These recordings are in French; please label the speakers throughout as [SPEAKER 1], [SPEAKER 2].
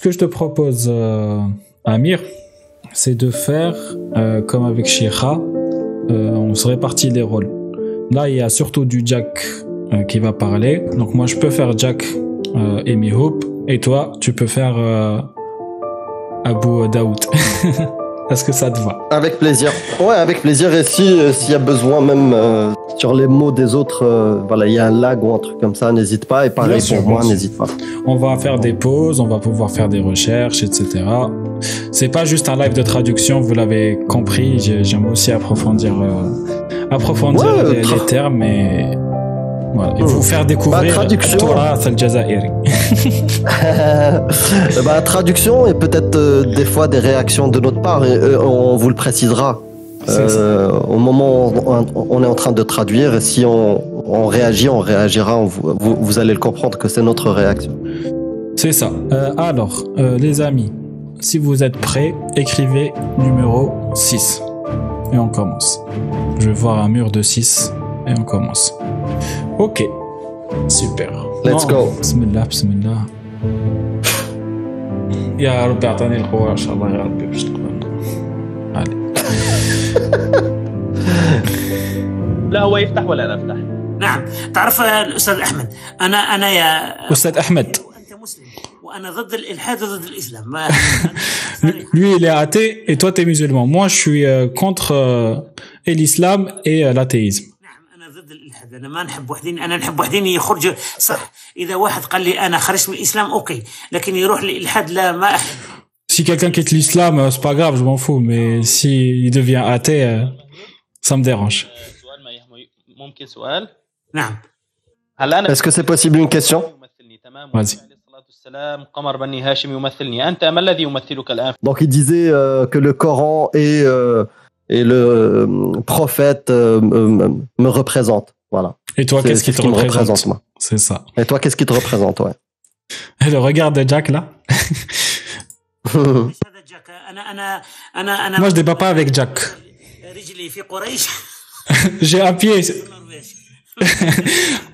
[SPEAKER 1] Ce que je te propose, euh, Amir, c'est de faire euh, comme avec Sheikha, euh, on se répartit les rôles. Là, il y a surtout du Jack qui va parler. Donc moi, je peux faire Jack et Mihoop. Et toi, tu peux faire Abu Daoud. Est-ce que ça te va?
[SPEAKER 2] Avec plaisir. Ouais, avec plaisir. Et si s'il y a besoin, même sur les mots des autres, euh, voilà, il y a un lag ou un truc comme ça, n'hésite pas. Et pareil
[SPEAKER 1] sûr,
[SPEAKER 2] pour moi, n'hésite pas.
[SPEAKER 1] On va faire des pauses, on va pouvoir faire des recherches, etc. C'est pas juste un live de traduction, vous l'avez compris. j'ai- J'aime aussi approfondir, euh, approfondir
[SPEAKER 2] Ouais,
[SPEAKER 1] les, termes, voilà. Et
[SPEAKER 2] Hmm.
[SPEAKER 1] vous faire découvrir
[SPEAKER 2] Bah, traduction. Bah, traduction et peut-être euh, des fois des réactions de notre part. Et, euh, on vous le précisera.
[SPEAKER 1] C'est ça.
[SPEAKER 2] Euh, au moment où on, on est en train de traduire, et si on, on réagit, on réagira, on vous, vous, vous allez le comprendre que c'est notre réaction.
[SPEAKER 1] C'est ça. Euh, alors, euh, les amis, si vous êtes prêts, écrivez numéro 6. Et on commence. Je vais voir un mur de 6 et on commence. Ok. Super.
[SPEAKER 2] Let's go.
[SPEAKER 1] Bismillah, bismillah. يا ربي اعطاني القوة ان شاء الله يا ربي باش نقدر علي
[SPEAKER 3] لا هو يفتح ولا أنا افتح
[SPEAKER 4] نعم. تعرف الأستاذ أحمد أنا أنا يا
[SPEAKER 1] أستاذ أحمد.
[SPEAKER 4] أنت مسلم وأنا ضد الإلحاد وضد الإسلام. ما
[SPEAKER 1] lui il est athée et toi t'es musulman. Moi je suis euh, contre euh, l'islam et euh, l'athéisme.
[SPEAKER 4] نعم أنا ضد الإلحاد. أنا ما نحب وحدين أنا نحب وحدين يخرجوا صح. إذا واحد قال لي أنا خرجت من الإسلام أوكي. لكن يروح للالحاد لا ما أحب.
[SPEAKER 1] si quelqu'un quitte l'islam, euh, c'est pas grave, je m'en fous, mais s'il si devient athée, euh, ça me dérange.
[SPEAKER 2] Est-ce que c'est possible une question
[SPEAKER 1] Vas-y.
[SPEAKER 2] Donc il disait euh, que le Coran et, le prophète me représentent. Voilà.
[SPEAKER 1] Et toi, qu'est-ce qui te représente,
[SPEAKER 2] représente
[SPEAKER 1] C'est ça.
[SPEAKER 2] Et toi, qu'est-ce qui te représente ouais?
[SPEAKER 1] Le regard de Jack là Moi, je débat pas avec Jack. j'ai un pied.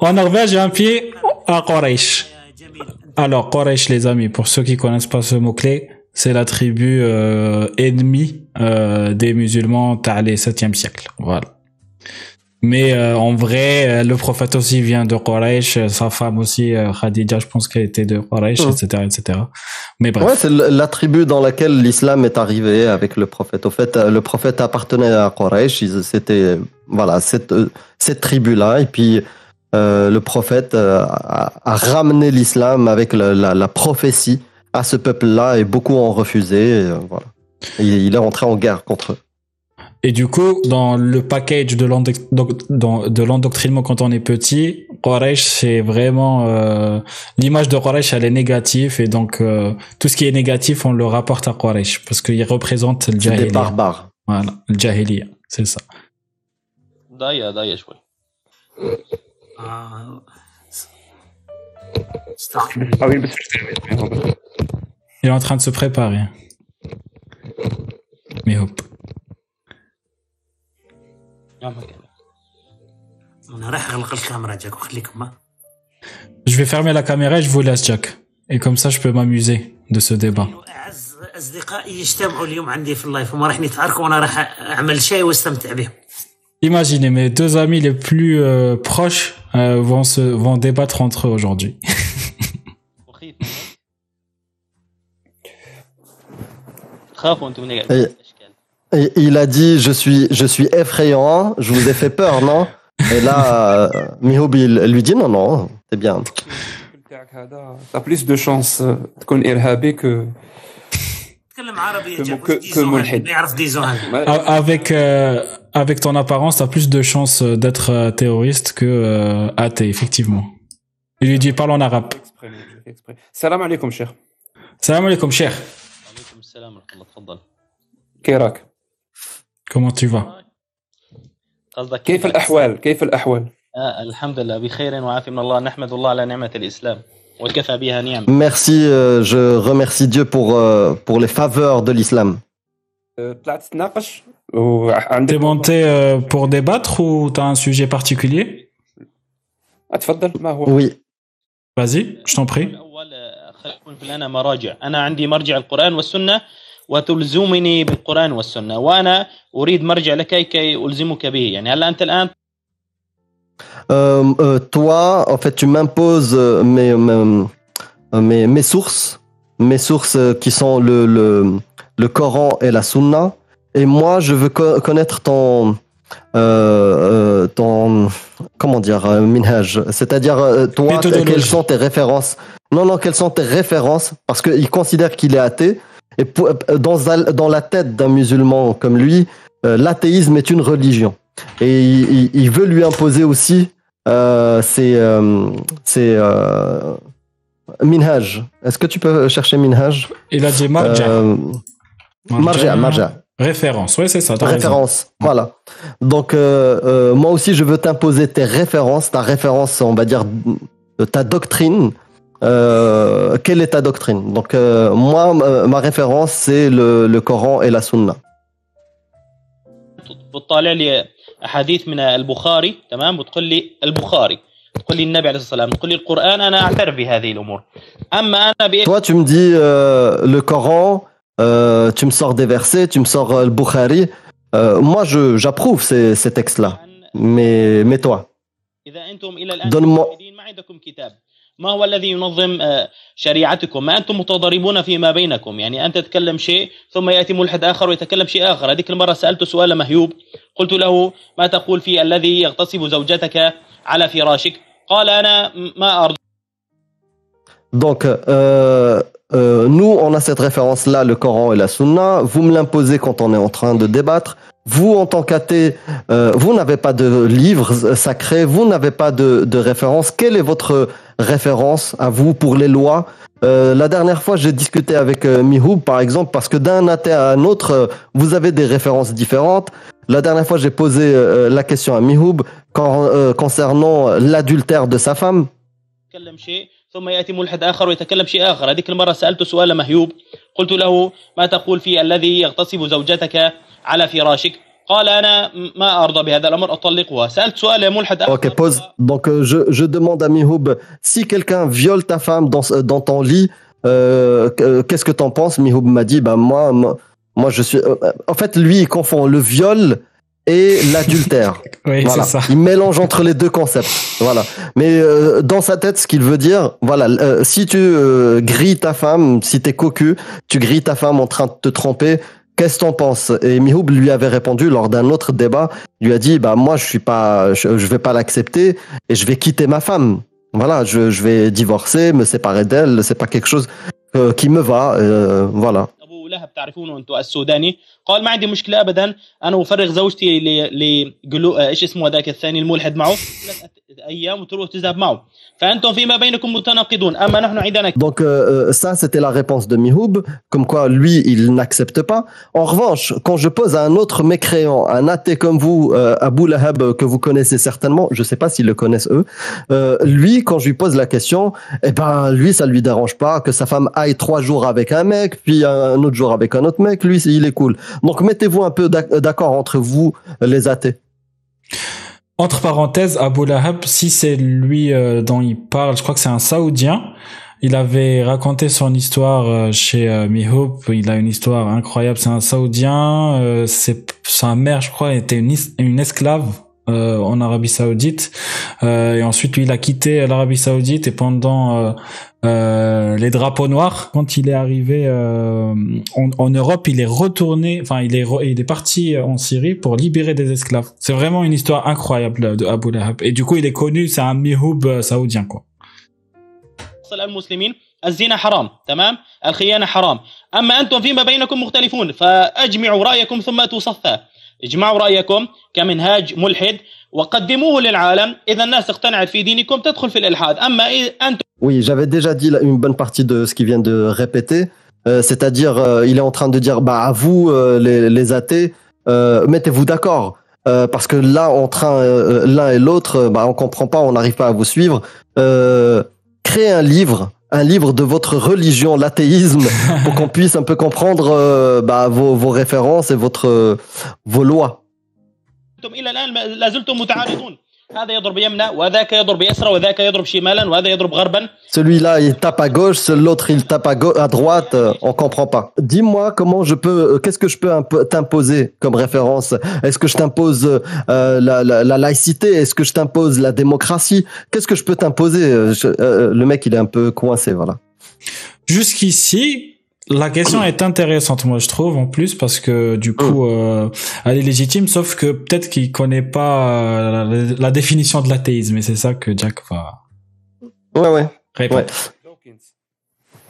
[SPEAKER 1] en Norvège, j'ai un pied à Quraysh. Alors, Quraysh, les amis, pour ceux qui connaissent pas ce mot-clé, c'est la tribu euh, ennemie euh, des musulmans, t'as les 7e siècle. Voilà. Mais euh, en vrai, euh, le prophète aussi vient de Quraysh, euh, sa femme aussi, Khadija, je pense qu'elle était de Quraysh, etc., etc. Mais bref.
[SPEAKER 2] Ouais, c'est la tribu dans laquelle l'islam est arrivé avec le prophète. Au fait, le prophète appartenait à Quraysh. C'était voilà cette cette tribu-là. Et puis euh, le prophète euh, a, a ramené l'islam avec la, la, la prophétie à ce peuple-là et beaucoup ont refusé. et, euh, voilà. Il, il est entré en guerre contre eux.
[SPEAKER 1] Et du coup, dans le package de l'endoctrinement quand on est petit, Quraysh, c'est vraiment euh, l'image de Quraysh, elle est négative et donc euh, tout ce qui est négatif, on le rapporte à Quraysh parce qu'il représente le
[SPEAKER 2] jahiliya. des barbares.
[SPEAKER 1] Voilà, le jahiliya, c'est ça.
[SPEAKER 4] Daya, Daya.
[SPEAKER 5] Ah oui,
[SPEAKER 1] Il est en train de se préparer. Mais hop. Je vais fermer la caméra et je vous laisse, Jack. Et comme ça, je peux m'amuser de ce débat. Imaginez, mes deux amis les plus euh، proches euh، vont, se, vont débattre entre eux aujourd'hui.
[SPEAKER 2] Et il a dit je suis je suis effrayant. Je vous ai fait peur, non Et là, euh, Mihoub, il lui dit non non, c'est bien.
[SPEAKER 5] بتاعك هذا t'as plus de chance euh, تكون إرهابي que
[SPEAKER 4] تكلم عربي يا
[SPEAKER 5] كم-
[SPEAKER 4] جاك
[SPEAKER 5] ك-
[SPEAKER 4] وش ديزو
[SPEAKER 5] كملحد.
[SPEAKER 4] هذا؟ يعرف ديزو هذا
[SPEAKER 1] A- Avec euh, avec ton apparence, t'as plus de chances euh, d'être euh, terroriste que euh, athée, effectivement. Il lui dit parle en arabe.
[SPEAKER 5] exprès, je fais exprès. السلام عليكم شيخ
[SPEAKER 1] Salam alaikum, cher.
[SPEAKER 3] عليكم السلام ورحمه الله تفضل
[SPEAKER 5] كي راك
[SPEAKER 1] Comment tu vas
[SPEAKER 3] قصدك
[SPEAKER 5] كيف الأحوال كيف الأحوال
[SPEAKER 3] آه الحمد لله بخير وعافيه من الله نحمد الله على نعمه الاسلام وكفى بها نعمه
[SPEAKER 2] Merci, euh, je remercie Dieu pour euh, pour les faveurs de l'islam.
[SPEAKER 5] أه، طلعت تتناقش
[SPEAKER 1] T'es
[SPEAKER 5] وعندك
[SPEAKER 1] monté euh, pour débattre ou t'as un sujet particulier
[SPEAKER 5] تفضل ما هو
[SPEAKER 2] Oui.
[SPEAKER 1] Vas-y, je t'en prie.
[SPEAKER 3] الاول آه، يكون في لنا مراجع أنا عندي مرجع القرآن والسنة وتلزمني بالقرآن والسنة وأنا أريد مرجع لك كي ألزمك به يعني هلا أنت الآن
[SPEAKER 2] Euh, euh, toi, en fait, tu m'imposes euh, mes, mes, mes, mes sources, mes sources euh, qui sont le, le, le Coran et la Sunna. Et moi, je veux co- connaître ton, euh, euh, ton, comment dire, euh, minhaj. C'est-à-dire, euh, toi,
[SPEAKER 1] Méthodologie.
[SPEAKER 2] quelles sont tes références Non, non, quelles sont tes références Parce qu'il considère qu'il est athée. Et pour- dans, dans la tête d'un musulman comme lui, euh, l'athéisme est une religion. Et il, veut lui imposer aussi euh, c'est euh, euh, Minhaj. Est-ce que tu peux chercher Minhaj?
[SPEAKER 1] Il a dit marja.
[SPEAKER 2] Euh, Marja, Marja.
[SPEAKER 1] Référence, ouais, c'est ça. raison.
[SPEAKER 2] Référence. Voilà. Donc euh, euh, moi aussi je veux t'imposer tes références, ta référence, on va dire ta doctrine. Euh, quelle est ta doctrine Donc euh, moi ma- ma référence c'est le, le Coran et la Sunna.
[SPEAKER 3] بتطالع لي أحاديث من البخاري تمام وتقول لي البخاري تقول لي النبي عليه الصلاة والسلام تقول لي القرآن أنا أعترف بهذه الأمور أما أنا بإيه
[SPEAKER 2] Toi tu me dis euh, le Coran, euh, tu me sors des versets, tu me sors euh, le Bukhari. Euh, moi je j'approuve ces, ces textes là. Mais mais toi
[SPEAKER 3] إذا أنتم إلى الآن
[SPEAKER 2] Donne-moi-
[SPEAKER 3] موحدين، ما عندكم كتاب ما هو الذي ينظم آه، شريعتكم؟ ما أنتم متضاربون فيما بينكم. يعني أنت تتكلم شيء ثم يأتي ملحد آخر ويتكلم شيء آخر. هذيك المرة سألته سؤال مهيوب. قلت له ما تقول في الذي يغتصب زوجتك على فراشك؟ قال أنا ما أرضى
[SPEAKER 2] Donc, euh, euh, nous, on a cette référence-là, le Coran et la Sunna. Vous me l'imposez quand on est en train de débattre. Vous, en tant qu'athée, euh, vous n'avez pas de livre sacré, vous n'avez pas de, de référence. Quelle est votre référence à vous pour les lois? Euh, La dernière fois, j'ai discuté avec euh, par exemple, parce que d'un athée à un autre, euh, vous avez des références différentes. La dernière fois, j'ai posé euh, la question à Mihoub quand- euh, concernant l'adultère de sa femme.
[SPEAKER 3] ثم يأتي ملحد آخر ويتكلم شيء آخر هذيك المرة سألته سؤال مهيوب قلت له ما تقول في الذي يغتصب زوجتك على فراشك قال أنا ما أرضى بهذا الأمر أطلقها سألت سؤال ملحد
[SPEAKER 2] Ok, pause. Donc, euh, je, je demande à Mihoub, si quelqu'un viole ta femme dans, dans ton lit, euh, que- qu'est-ce que t'en penses Mihoub m'a dit, bah moi, moi, je suis... euh, en fait, lui, il confond le viol et l'adultère.
[SPEAKER 1] Oui,
[SPEAKER 2] voilà.
[SPEAKER 1] c'est ça.
[SPEAKER 2] Il mélange entre les deux concepts. Voilà. Mais euh, dans sa tête, ce qu'il veut dire, voilà, euh, si tu euh, grilles ta femme, si t'es cocu, tu grilles ta femme en train de te tromper, qu'est-ce que t'en penses? Et Mihoub lui avait répondu lors d'un autre débat, il lui a dit, bah moi je suis pas, je, je vais pas l'accepter et je vais quitter ma femme. Voilà, je, je vais divorcer, me séparer d'elle, c'est pas quelque chose euh, qui me va. euh, voilà.
[SPEAKER 3] ابو لهب تعرفونه انتم السوداني قال ما عندي مشكله ابدا انا افرغ زوجتي ل لجلو ايش اسمه ذاك الثاني الملحد معه ثلاث ايام وتروح تذهب معه فانتم فيما بينكم متناقضون اما نحن عندنا
[SPEAKER 2] Donc euh, ça, c'était la réponse de Mihoub, comme quoi lui, il n'accepte pas. En revanche, quand je pose à un autre mécréant, un athée comme vous, euh, Abu Lahab, euh, que vous connaissez certainement, je sais pas s'ils le connaissent eux, euh, lui, quand je lui pose la question, eh ben lui, ça lui dérange pas que sa femme aille trois jours avec un mec, puis un autre jour avec un autre mec. Lui, il est cool. Donc mettez-vous un peu d'ac- d'accord entre vous, les athées.
[SPEAKER 1] Entre parenthèses, Abu Lahab, si c'est lui euh, dont il parle, je crois que c'est un Saoudien. Il avait raconté son histoire euh, chez euh, Mihoub. Il a une histoire incroyable. C'est un Saoudien. sa mère, je crois, était une esclave euh, en Arabie Saoudite. Euh, et ensuite, lui, il a quitté l'Arabie Saoudite. Et pendant euh, euh, les drapeaux noirs, quand il est arrivé euh, en, en Europe, il est retourné. Enfin, il est re- il est parti en Syrie pour libérer des esclaves. C'est vraiment une histoire incroyable de Abu Lahab. Et du coup, il est connu. C'est un Mihoub euh, saoudien, quoi.
[SPEAKER 3] أصل المسلمين الزنا حرام تمام الخيانة حرام أما أنتم فيما بينكم مختلفون فأجمعوا رأيكم ثم أتوا صفا اجمعوا رأيكم كمنهاج ملحد وقدموه للعالم إذا الناس اقتنعت في دينكم تدخل في الإلحاد أما إذا أنتم
[SPEAKER 2] Oui, j'avais déjà dit la- une bonne partie de ce qu'il vient de répéter. Euh, C'est-à-dire, euh, il est en train de dire, bah, à vous, euh, les, les athées, euh, mettez-vous d'accord. Euh, parce que là, en train, euh, l'un et l'autre, euh, bah, on comprend pas, on n'arrive pas à vous suivre. Euh, créez un livre, un livre de votre religion, l'athéisme, pour qu'on puisse un peu comprendre euh, bah, vos, vos références et votre, euh, vos lois.
[SPEAKER 3] إلى الآن ما- لا زلتم متعارضون هذا يضرب يمنى وذاك يضرب يسرى وذاك يضرب شمالا وهذا يضرب غربا
[SPEAKER 2] Celui-là, il tape à gauche, celui- l'autre, il tape à, gau- à droite. euh, On comprend pas. Dis-moi comment je peux, euh, qu'est-ce que je peux un peu t'imposer comme référence Est-ce que je t'impose euh, la, la, la laïcité Est-ce que je t'impose la démocratie Qu'est-ce que je peux t'imposer Euh, je- euh, Le mec, il est un peu coincé, voilà.
[SPEAKER 1] Jusqu'ici, la question est intéressante, moi je trouve, en plus, parce que du coup, euh, elle est légitime, sauf que peut-être qu'il connaît pas euh, la, la définition de l'athéisme, et c'est ça que Jack va
[SPEAKER 2] Ouais, ouais.
[SPEAKER 1] répondre.
[SPEAKER 2] Ouais.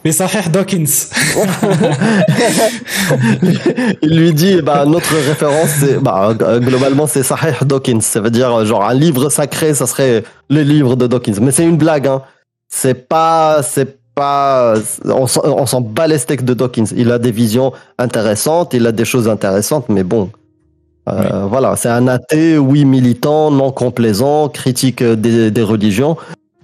[SPEAKER 1] Mais Sahih Dawkins.
[SPEAKER 2] il lui dit, bah, notre référence, c'est, bah, globalement, c'est Sahih Dawkins. Ça veut dire, genre, un livre sacré, ça serait le livre de Dawkins. Mais c'est une blague, hein. C'est pas, c'est pas, on s'en on s'en bat les steaks de Dawkins. Il a des visions intéressantes, il a des choses intéressantes, mais bon. Euh, Voilà, c'est un athée, oui, militant, non complaisant, critique euh, des, des religions.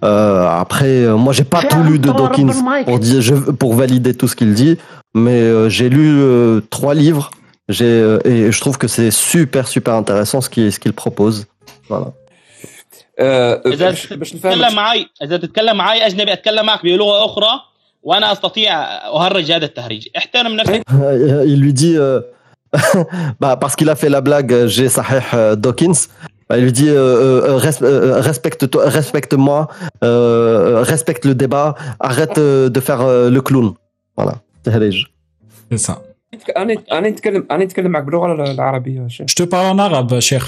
[SPEAKER 2] Euh, après, moi, j'ai pas tout lu de Dawkins pour, dire, je, pour valider tout ce qu'il dit, mais euh, j'ai lu euh, trois livres j'ai, euh, et je trouve que c'est super, super intéressant ce qu'il ce qu'il propose. Voilà.
[SPEAKER 5] آه،
[SPEAKER 3] اذا
[SPEAKER 5] باش
[SPEAKER 3] تتكلم معي اذا تتكلم معي اجنبي اتكلم معك بلغه أخرى وأنا استطيع اهرج هذا التهريج احترم نفسك
[SPEAKER 2] Euh, il lui dit, euh, bah, parce qu'il a fait la blague, euh, j'ai Sahih euh, Dawkins. Bah, il lui dit, euh, euh, res- euh, respecte-toi, respecte-moi, euh, respecte le débat, arrête euh, de faire euh, le clown. Voilà. تهريج.
[SPEAKER 1] C'est ça.
[SPEAKER 5] أنا أنا نتكلم أنا نتكلم معك باللغة العربيه شيخ
[SPEAKER 1] Je te parle en arabe, cher.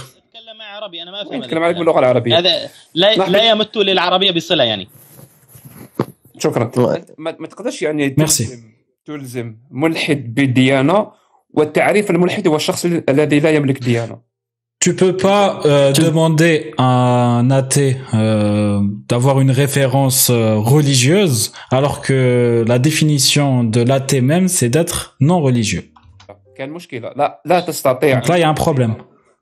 [SPEAKER 3] تتكلم معي عربي انا ما افهم
[SPEAKER 5] نتكلم عليك باللغه العربيه
[SPEAKER 3] هذا لا
[SPEAKER 5] لحظة.
[SPEAKER 3] لا يمت للعربيه بصله يعني
[SPEAKER 5] شكرا
[SPEAKER 2] Ouais.
[SPEAKER 5] أنت ما, ما تقدرش يعني
[SPEAKER 1] Merci.
[SPEAKER 5] تلزم, تلزم ملحد بالديانه والتعريف الملحد هو الشخص الذي لا يملك ديانه
[SPEAKER 1] Tu peux pas euh, demander à un athée euh, d'avoir une référence euh, religieuse, alors que la définition de l'athée même, c'est d'être non religieux.
[SPEAKER 5] كان مشكله لا لا تستطيع
[SPEAKER 1] Donc là, il y a un problème.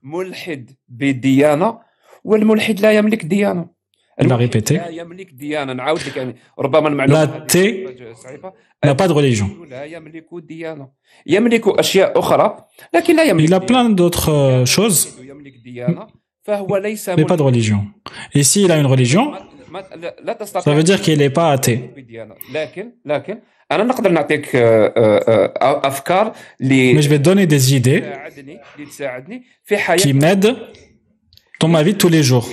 [SPEAKER 5] ملحد بالديانه والملحد لا يملك ديانه
[SPEAKER 1] Il l'a
[SPEAKER 5] الملحد
[SPEAKER 1] répété.
[SPEAKER 5] لا يملك ديانه نعاود لك يعني ربما المعلومه
[SPEAKER 1] L'athée
[SPEAKER 5] هذه صعيبة.
[SPEAKER 1] n'a pas de religion.
[SPEAKER 5] لا يملك ديانه يملك اشياء اخرى لكن لا يملك
[SPEAKER 1] Il a
[SPEAKER 5] ديانة.
[SPEAKER 1] plein d'autres euh, choses,
[SPEAKER 5] يملك ديانه فهو ليس
[SPEAKER 1] mais pas de religion. Et s'il a une religion,
[SPEAKER 5] ما- لا- لا تستطيع
[SPEAKER 1] ça veut dire qu'il n'est pas athée.
[SPEAKER 5] بديانة. لكن لكن انا نقدر نعطيك آه، آه، آه، افكار اللي
[SPEAKER 1] Mais je vais te donner des idées
[SPEAKER 5] تساعدني اللي تساعدني في
[SPEAKER 1] qui
[SPEAKER 5] حياتي
[SPEAKER 1] m'aident dans ma vie de tous les jours.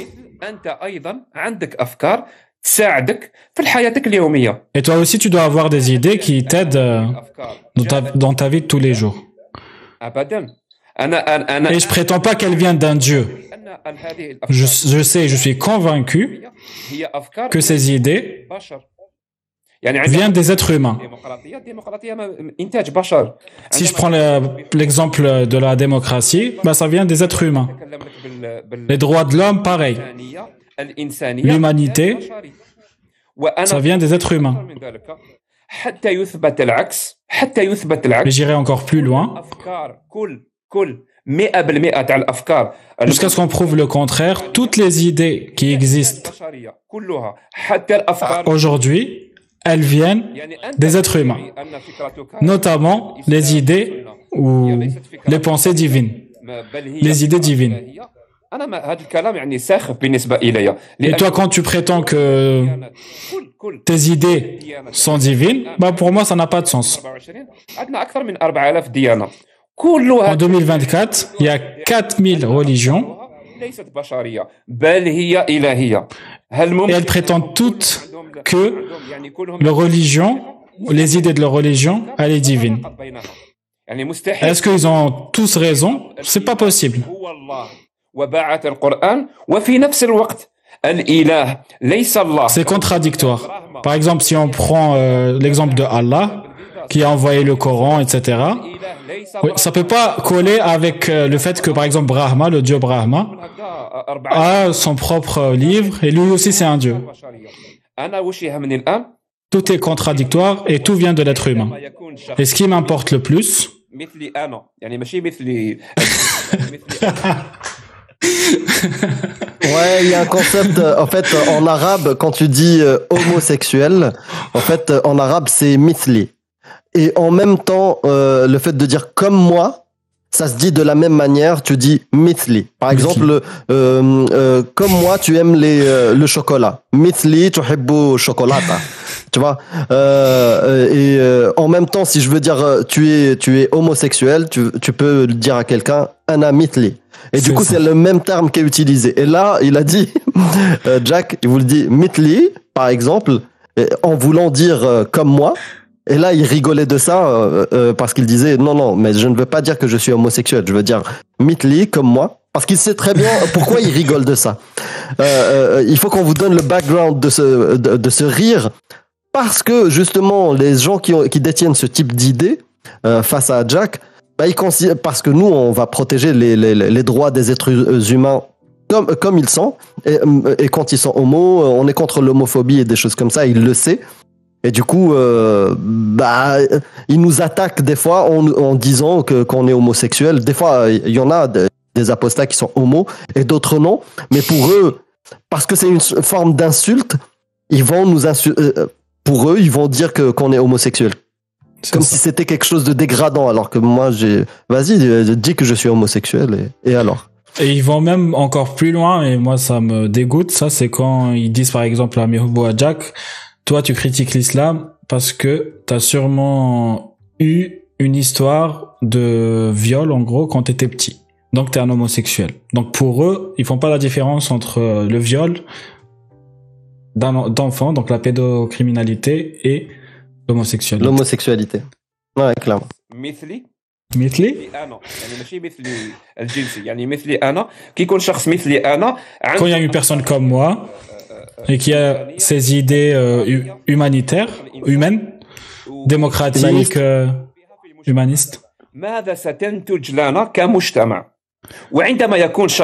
[SPEAKER 5] انت ايضا عندك افكار تساعدك في حياتك اليوميه
[SPEAKER 1] Et toi aussi, tu dois avoir des idées qui t'aident euh,
[SPEAKER 5] افكار
[SPEAKER 1] dans ta, dans ta vie de tous les jours.
[SPEAKER 5] ابدا انا انا انا
[SPEAKER 1] Et je prétends pas qu'elle vient d'un Dieu.
[SPEAKER 5] ان هذه الافكار
[SPEAKER 1] Je, je sais, je suis convaincu
[SPEAKER 5] هي افكار
[SPEAKER 1] que ces idées
[SPEAKER 5] vient
[SPEAKER 1] des êtres humains. Si je prends l'exemple de la démocratie, bah, ça vient des êtres humains. Les droits de l'homme, pareil. L'humanité, ça vient des êtres humains. Mais j'irai encore plus loin. Jusqu'à ce qu'on prouve le contraire, toutes les idées qui existent aujourd'hui, elles viennent des êtres humains, notamment les idées ou les pensées divines, les idées divines. Et toi, quand tu prétends que tes idées sont divines, bah pour moi, ça n'a pas de sens. En 2024, il y a 4000 religions. Et elles prétendent toutes que leur religion, les idées de leur religion, elle est divine. Est-ce qu'ils ont tous raison? C'est pas possible. C'est contradictoire. Par exemple, si on prend euh, l'exemple de Allah, qui a envoyé le Coran, etc. Oui, ça peut pas coller avec euh, le fait que, par exemple, Brahma, le dieu Brahma, a son propre livre, et lui aussi c'est un dieu. Tout est contradictoire et tout vient de l'être humain. Et ce qui m'importe le plus,
[SPEAKER 2] ouais, il y a un concept. Euh, en fait, euh, en arabe, quand tu dis euh, homosexuel, en fait, en arabe, c'est mithli. Et en même temps, le fait de dire comme moi, ça se dit de la même manière. Tu dis mithli. Par exemple, euh, euh, comme moi, tu aimes les, euh, le chocolat. Mithli, tu hibbu chocolata. tu vois. Euh, et euh, en même temps, si je veux dire, euh, tu es, tu es homosexuel, tu, tu peux dire à quelqu'un, ana mithli. Et du coup, c'est le même terme qui est utilisé. Et là, il a dit, euh, Jack, il vous le dit, mithli, par exemple, en voulant dire euh, comme moi. Et là, il rigolait de ça euh, euh, parce qu'il disait non, non, mais je ne veux pas dire que je suis homosexuel. Je veux dire Mitli comme moi, parce qu'il sait très bien pourquoi il rigole de ça. Euh, euh, il faut qu'on vous donne le background de ce de, de ce rire parce que justement les gens qui ont, qui détiennent ce type d'idées euh, face à Jack, bah, ils parce que nous on va protéger les, les, les droits des êtres humains comme, comme ils sont. Et, et quand ils sont homo, on est contre l'homophobie et des choses comme ça, il le sait. Et du coup, euh, bah, il nous attaque des fois en, en disant que qu'on est homosexuel. Des fois, il y en a des, des apostats qui sont homos et d'autres non. Mais pour eux, parce que c'est une forme d'insulte, ils vont nous insulter. Pour eux, ils vont dire que qu'on est homosexuel, comme
[SPEAKER 1] ça.
[SPEAKER 2] si c'était quelque chose de dégradant. Alors que moi, j'ai, vas-y, euh, dis que je suis homosexuel et, et alors?
[SPEAKER 1] Et ils vont même encore plus loin, et moi ça me dégoûte, ça c'est quand ils disent par exemple à Miroubo à Jack, toi tu critiques l'islam parce que t'as sûrement eu une histoire de viol en gros quand t'étais petit. Donc t'es un homosexuel. Donc pour eux, ils font pas la différence entre euh, le viol d'un d'enfant, donc la pédocriminalité et l'homosexualité.
[SPEAKER 2] L'homosexualité. Ouais, clairement.
[SPEAKER 5] مثلي
[SPEAKER 1] Mitli
[SPEAKER 5] مثلي انا يعني ماشي مثلي الجنسي يعني مثلي انا كيكون شخص مثلي انا
[SPEAKER 1] quand il y a une personne comme moi et qui a ses idées euh, humanitaires, humaines, démocratiques, euh, humanistes.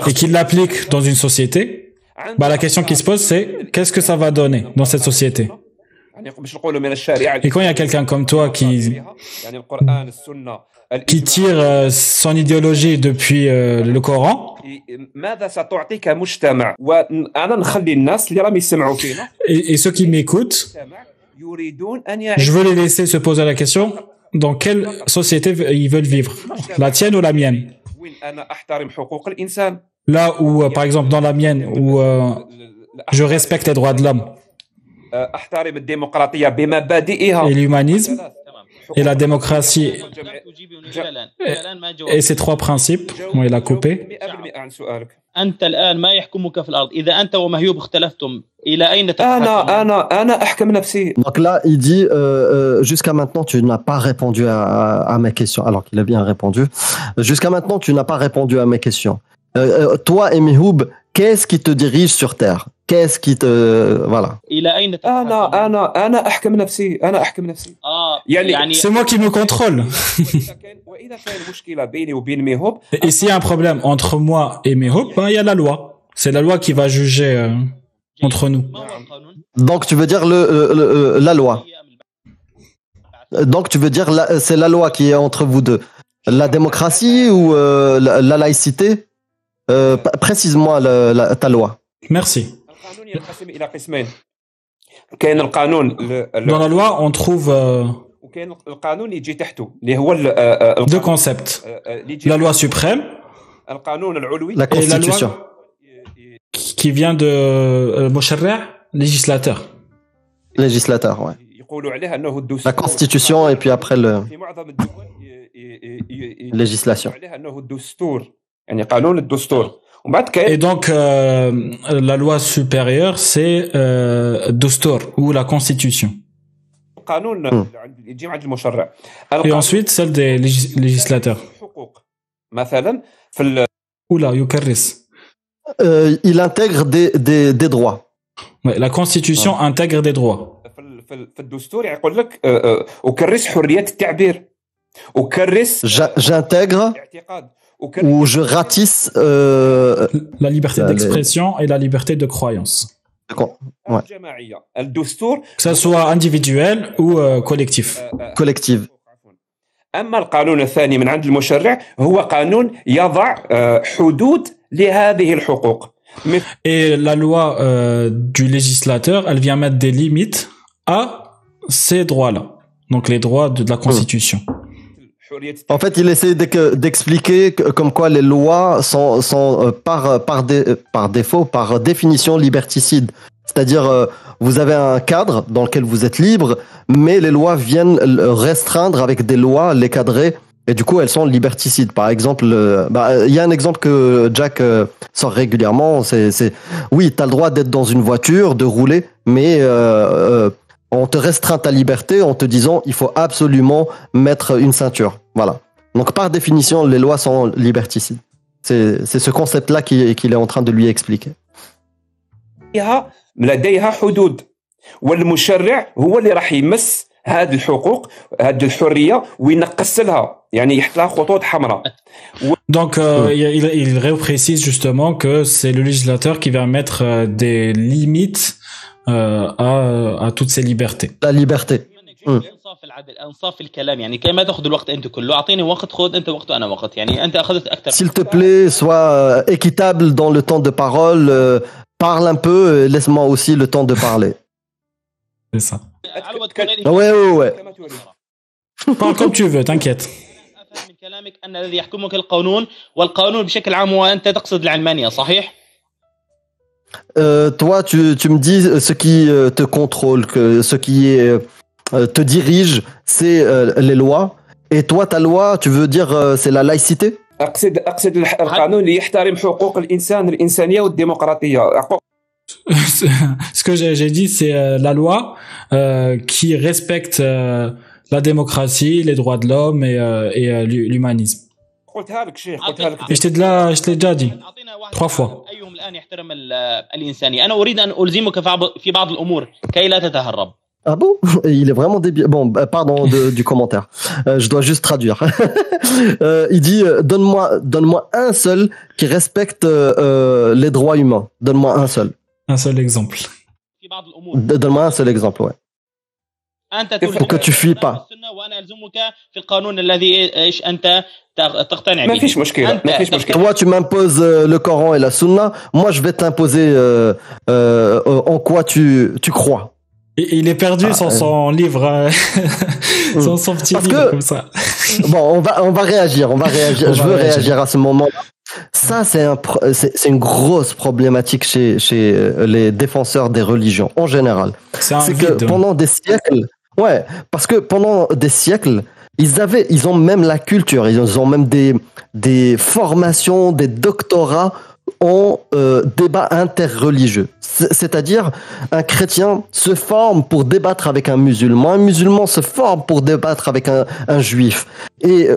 [SPEAKER 1] Et qui l'applique dans une société. Bah, la question qui se pose, c'est qu'est-ce que ça va donner dans cette société? Et quand il y a quelqu'un comme toi qui qui tire euh, son idéologie depuis euh, le Coran. Et, ceux qui m'écoutent, je veux les laisser se poser la question dans quelle société ils veulent vivre, la tienne ou la mienne? Là où, euh, par exemple, dans la mienne, où je respecte les droits de l'homme. Et l'humanisme, et la démocratie et ces trois principes, bon, il a coupé.
[SPEAKER 5] 100% عن سؤالك
[SPEAKER 3] انت الان ما يحكمك في الارض اذا انت ومهيوب اختلفتم الى اين تتحكم
[SPEAKER 5] انا انا انا احكم نفسي
[SPEAKER 2] Donc là, il dit euh, euh, jusqu'à maintenant, tu n'as pas répondu à, à, à mes questions, alors qu'il a bien répondu. Jusqu'à maintenant, tu n'as pas répondu à mes questions. Euh, euh, toi et Mihoub, qu'est-ce qui te dirige sur Terre Qu'est-ce qui te voilà
[SPEAKER 3] الى اين تتحكم
[SPEAKER 5] انا انا انا احكم نفسي انا احكم نفسي
[SPEAKER 3] اه
[SPEAKER 5] يعني-
[SPEAKER 3] يعني
[SPEAKER 1] C'est moi qui me contrôle.
[SPEAKER 5] واذا كان واذا كان مشكله بيني وبين ميهوب
[SPEAKER 1] Et s'il y a un problème entre moi et mes hopes, ben, il y a la loi. C'est la loi qui va juger euh, entre nous.
[SPEAKER 3] ما هو القانون؟
[SPEAKER 2] Donc tu veux dire le, euh, le- euh, la loi. Donc tu veux dire la- c'est la loi qui est entre vous deux. La démocratie ou euh, la, la laïcité euh, p- Précise-moi le- la- ta loi.
[SPEAKER 1] Merci. Dans la loi, on trouve deux concepts. La loi suprême
[SPEAKER 2] la constitution.
[SPEAKER 1] Et la qui vient de législateur.
[SPEAKER 2] Législateur. La constitution et puis après le législation.
[SPEAKER 1] Et donc euh, la loi supérieure c'est euh, Dostor ou la constitution.
[SPEAKER 5] Hmm.
[SPEAKER 1] Et ensuite celle des légis législateurs. Oula, Yukaris.
[SPEAKER 2] Euh, il intègre des, droits.
[SPEAKER 1] La constitution ah. intègre des droits.
[SPEAKER 2] J'intègre
[SPEAKER 5] الاعتقاد أكرس
[SPEAKER 2] ou je ratisse euh,
[SPEAKER 1] La liberté
[SPEAKER 2] Ça,
[SPEAKER 1] d'expression et la liberté de croyance.
[SPEAKER 2] ouais.
[SPEAKER 5] الجماعيه الدستور
[SPEAKER 1] Que ça soit individuel ou euh, collectif.
[SPEAKER 5] آه، آه،
[SPEAKER 2] collective.
[SPEAKER 5] اما القانون الثاني من عند المشرع هو قانون يضع آه، حدود لهذه الحقوق مثل
[SPEAKER 1] Et la loi euh, du législateur, elle vient mettre des limites à ces droits-là. Donc les droits de, de la constitution.
[SPEAKER 2] En fait, il essaie de- d'expliquer que- comme quoi les lois sont, sont euh, par, par, dé- euh, par défaut, par définition liberticides. C'est-à-dire, euh, vous avez un cadre dans lequel vous êtes libre, mais les lois viennent restreindre avec des lois, les cadrer, et du coup, elles sont liberticides. Par exemple, euh, bah, il y a un exemple que Jack euh, sort régulièrement, c'est, c'est oui, tu as le droit d'être dans une voiture, de rouler, mais euh, euh, on te restreint ta liberté en te disant il faut absolument mettre une ceinture. Voilà. Donc par définition, les lois sont liberticides. C'est c'est ce concept-là qui- qu'il est en train de lui expliquer.
[SPEAKER 5] لديها لديها حدود والمشرع هو اللي راح يمس هذه الحقوق هذه الحريه وينقص لها يعني يحط لها خطوط حمراء
[SPEAKER 1] Donc, euh, il, il, il reprécise justement que c'est le législateur qui va mettre euh, des limites euh, à, à toutes ces libertés.
[SPEAKER 2] La liberté. مم.
[SPEAKER 3] انصاف العدل انصاف الكلام يعني كي ما تاخذ الوقت انت كله اعطيني وقت خذ انت وقت وانا وقت يعني انت اخذت اكثر
[SPEAKER 2] S'il te plaît, sois euh, équitable dans le temps de parole, euh, parle un peu, et laisse-moi aussi le temps de parler.
[SPEAKER 1] C'est ça.
[SPEAKER 3] على تكون هذه-
[SPEAKER 2] Ouais, ouais, ouais.
[SPEAKER 5] كما تريد.
[SPEAKER 1] Parle comme tu veux, t'inquiète.
[SPEAKER 3] افهم من كلامك ان الذي يحكمك القانون والقانون بشكل عام هو انت تقصد العلمانيه صحيح؟
[SPEAKER 2] Euh, toi, tu, tu me dis euh, ce qui euh, te contrôle, que ce qui est, euh, te dirige, c'est euh, les lois. Et toi, ta loi, tu veux dire euh, c'est la laïcité
[SPEAKER 5] اقصد اقصد الح- القانون اللي يحترم حقوق الانسان الانسانيه والديمقراطيه حقوق
[SPEAKER 1] Ce que j'ai j'ai dit, c'est euh, la loi euh, qui respecte euh, la démocratie, les droits de l'homme et, euh, et euh, l'hu- l'humanisme.
[SPEAKER 5] قلتها لك شيخ قلتها لك
[SPEAKER 1] Et je t'ai déjà, je t'ai déjà dit.
[SPEAKER 3] اعطينا واحد
[SPEAKER 1] Trois fois.
[SPEAKER 3] ايهم الان يحترم ال- الانسانيه انا اريد ان الزمك في بعض- في بعض الامور كي لا تتهرب
[SPEAKER 2] Ah bon Il est vraiment débile. Bon, bah, pardon de- du commentaire. Euh, je dois juste traduire. Euh, il dit euh, donne-moi, donne-moi un seul qui respecte euh, euh, les droits humains. Donne-moi un seul.
[SPEAKER 1] Un seul exemple.
[SPEAKER 3] في بعض الامور
[SPEAKER 2] D- Donne-moi un seul exemple. Ouais.
[SPEAKER 3] انت
[SPEAKER 2] Pour que tu fuis pas.
[SPEAKER 3] السنه وانا الزمك في القانون الذي ايش انت تغ- تقتنع
[SPEAKER 5] ما
[SPEAKER 3] به
[SPEAKER 5] فيش مشكله
[SPEAKER 3] أنت
[SPEAKER 5] ما فيش
[SPEAKER 3] تقتنع-
[SPEAKER 5] مشكله
[SPEAKER 2] Toi, tu m'imposes euh, le Coran et la Sunna. Moi, je vais t'imposer euh, euh, en quoi tu, tu crois.
[SPEAKER 1] Et il est perdu
[SPEAKER 2] Ah,
[SPEAKER 1] sans
[SPEAKER 2] euh.
[SPEAKER 1] son livre, euh, sans son petit
[SPEAKER 2] Parce
[SPEAKER 1] livre
[SPEAKER 2] que-
[SPEAKER 1] comme ça.
[SPEAKER 2] Bon, on va, on va réagir. On va réagir.
[SPEAKER 1] On
[SPEAKER 2] je
[SPEAKER 1] va
[SPEAKER 2] veux
[SPEAKER 1] réagir.
[SPEAKER 2] réagir à ce moment-là. Ça, c'est un, pro- c'est c'est une grosse problématique chez, chez euh, les défenseurs des religions en général.
[SPEAKER 1] C'est un
[SPEAKER 2] C'est que
[SPEAKER 1] vide.
[SPEAKER 2] pendant des siècles, ouais, parce que pendant des siècles, ils avaient, ils ont même la culture, ils ont même des, des formations, des doctorats en euh, débat interreligieux. C'est- C'est-à-dire, un chrétien se forme pour débattre avec un musulman, un musulman se forme pour débattre avec un, juif. Et,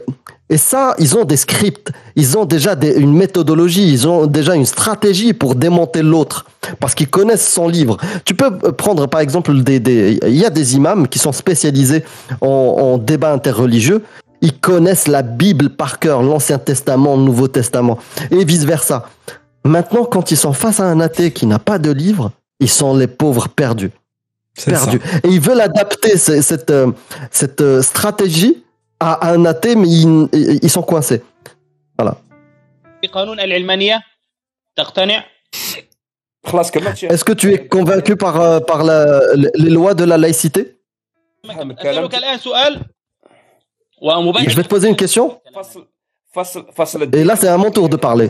[SPEAKER 2] et ça, ils ont des scripts, ils ont déjà une méthodologie, ils ont déjà une stratégie pour démonter l'autre, parce qu'ils connaissent son livre. Tu peux euh, prendre par exemple des, il y a des imams qui sont spécialisés en, en débat interreligieux. Ils connaissent la Bible par cœur, l'Ancien Testament, le Nouveau Testament, et vice versa. Maintenant, quand ils sont face à un athée qui n'a pas de livre, ils sont les pauvres perdus. Perdus. Et ils veulent adapter cette, euh, cette, euh, stratégie à un athée, mais ils, ils sont coincés.
[SPEAKER 5] Voilà.
[SPEAKER 2] Est-ce que tu es convaincu par, euh, par la, les lois de la laïcité Je vais te poser une question. Et là, c'est à mon tour de parler.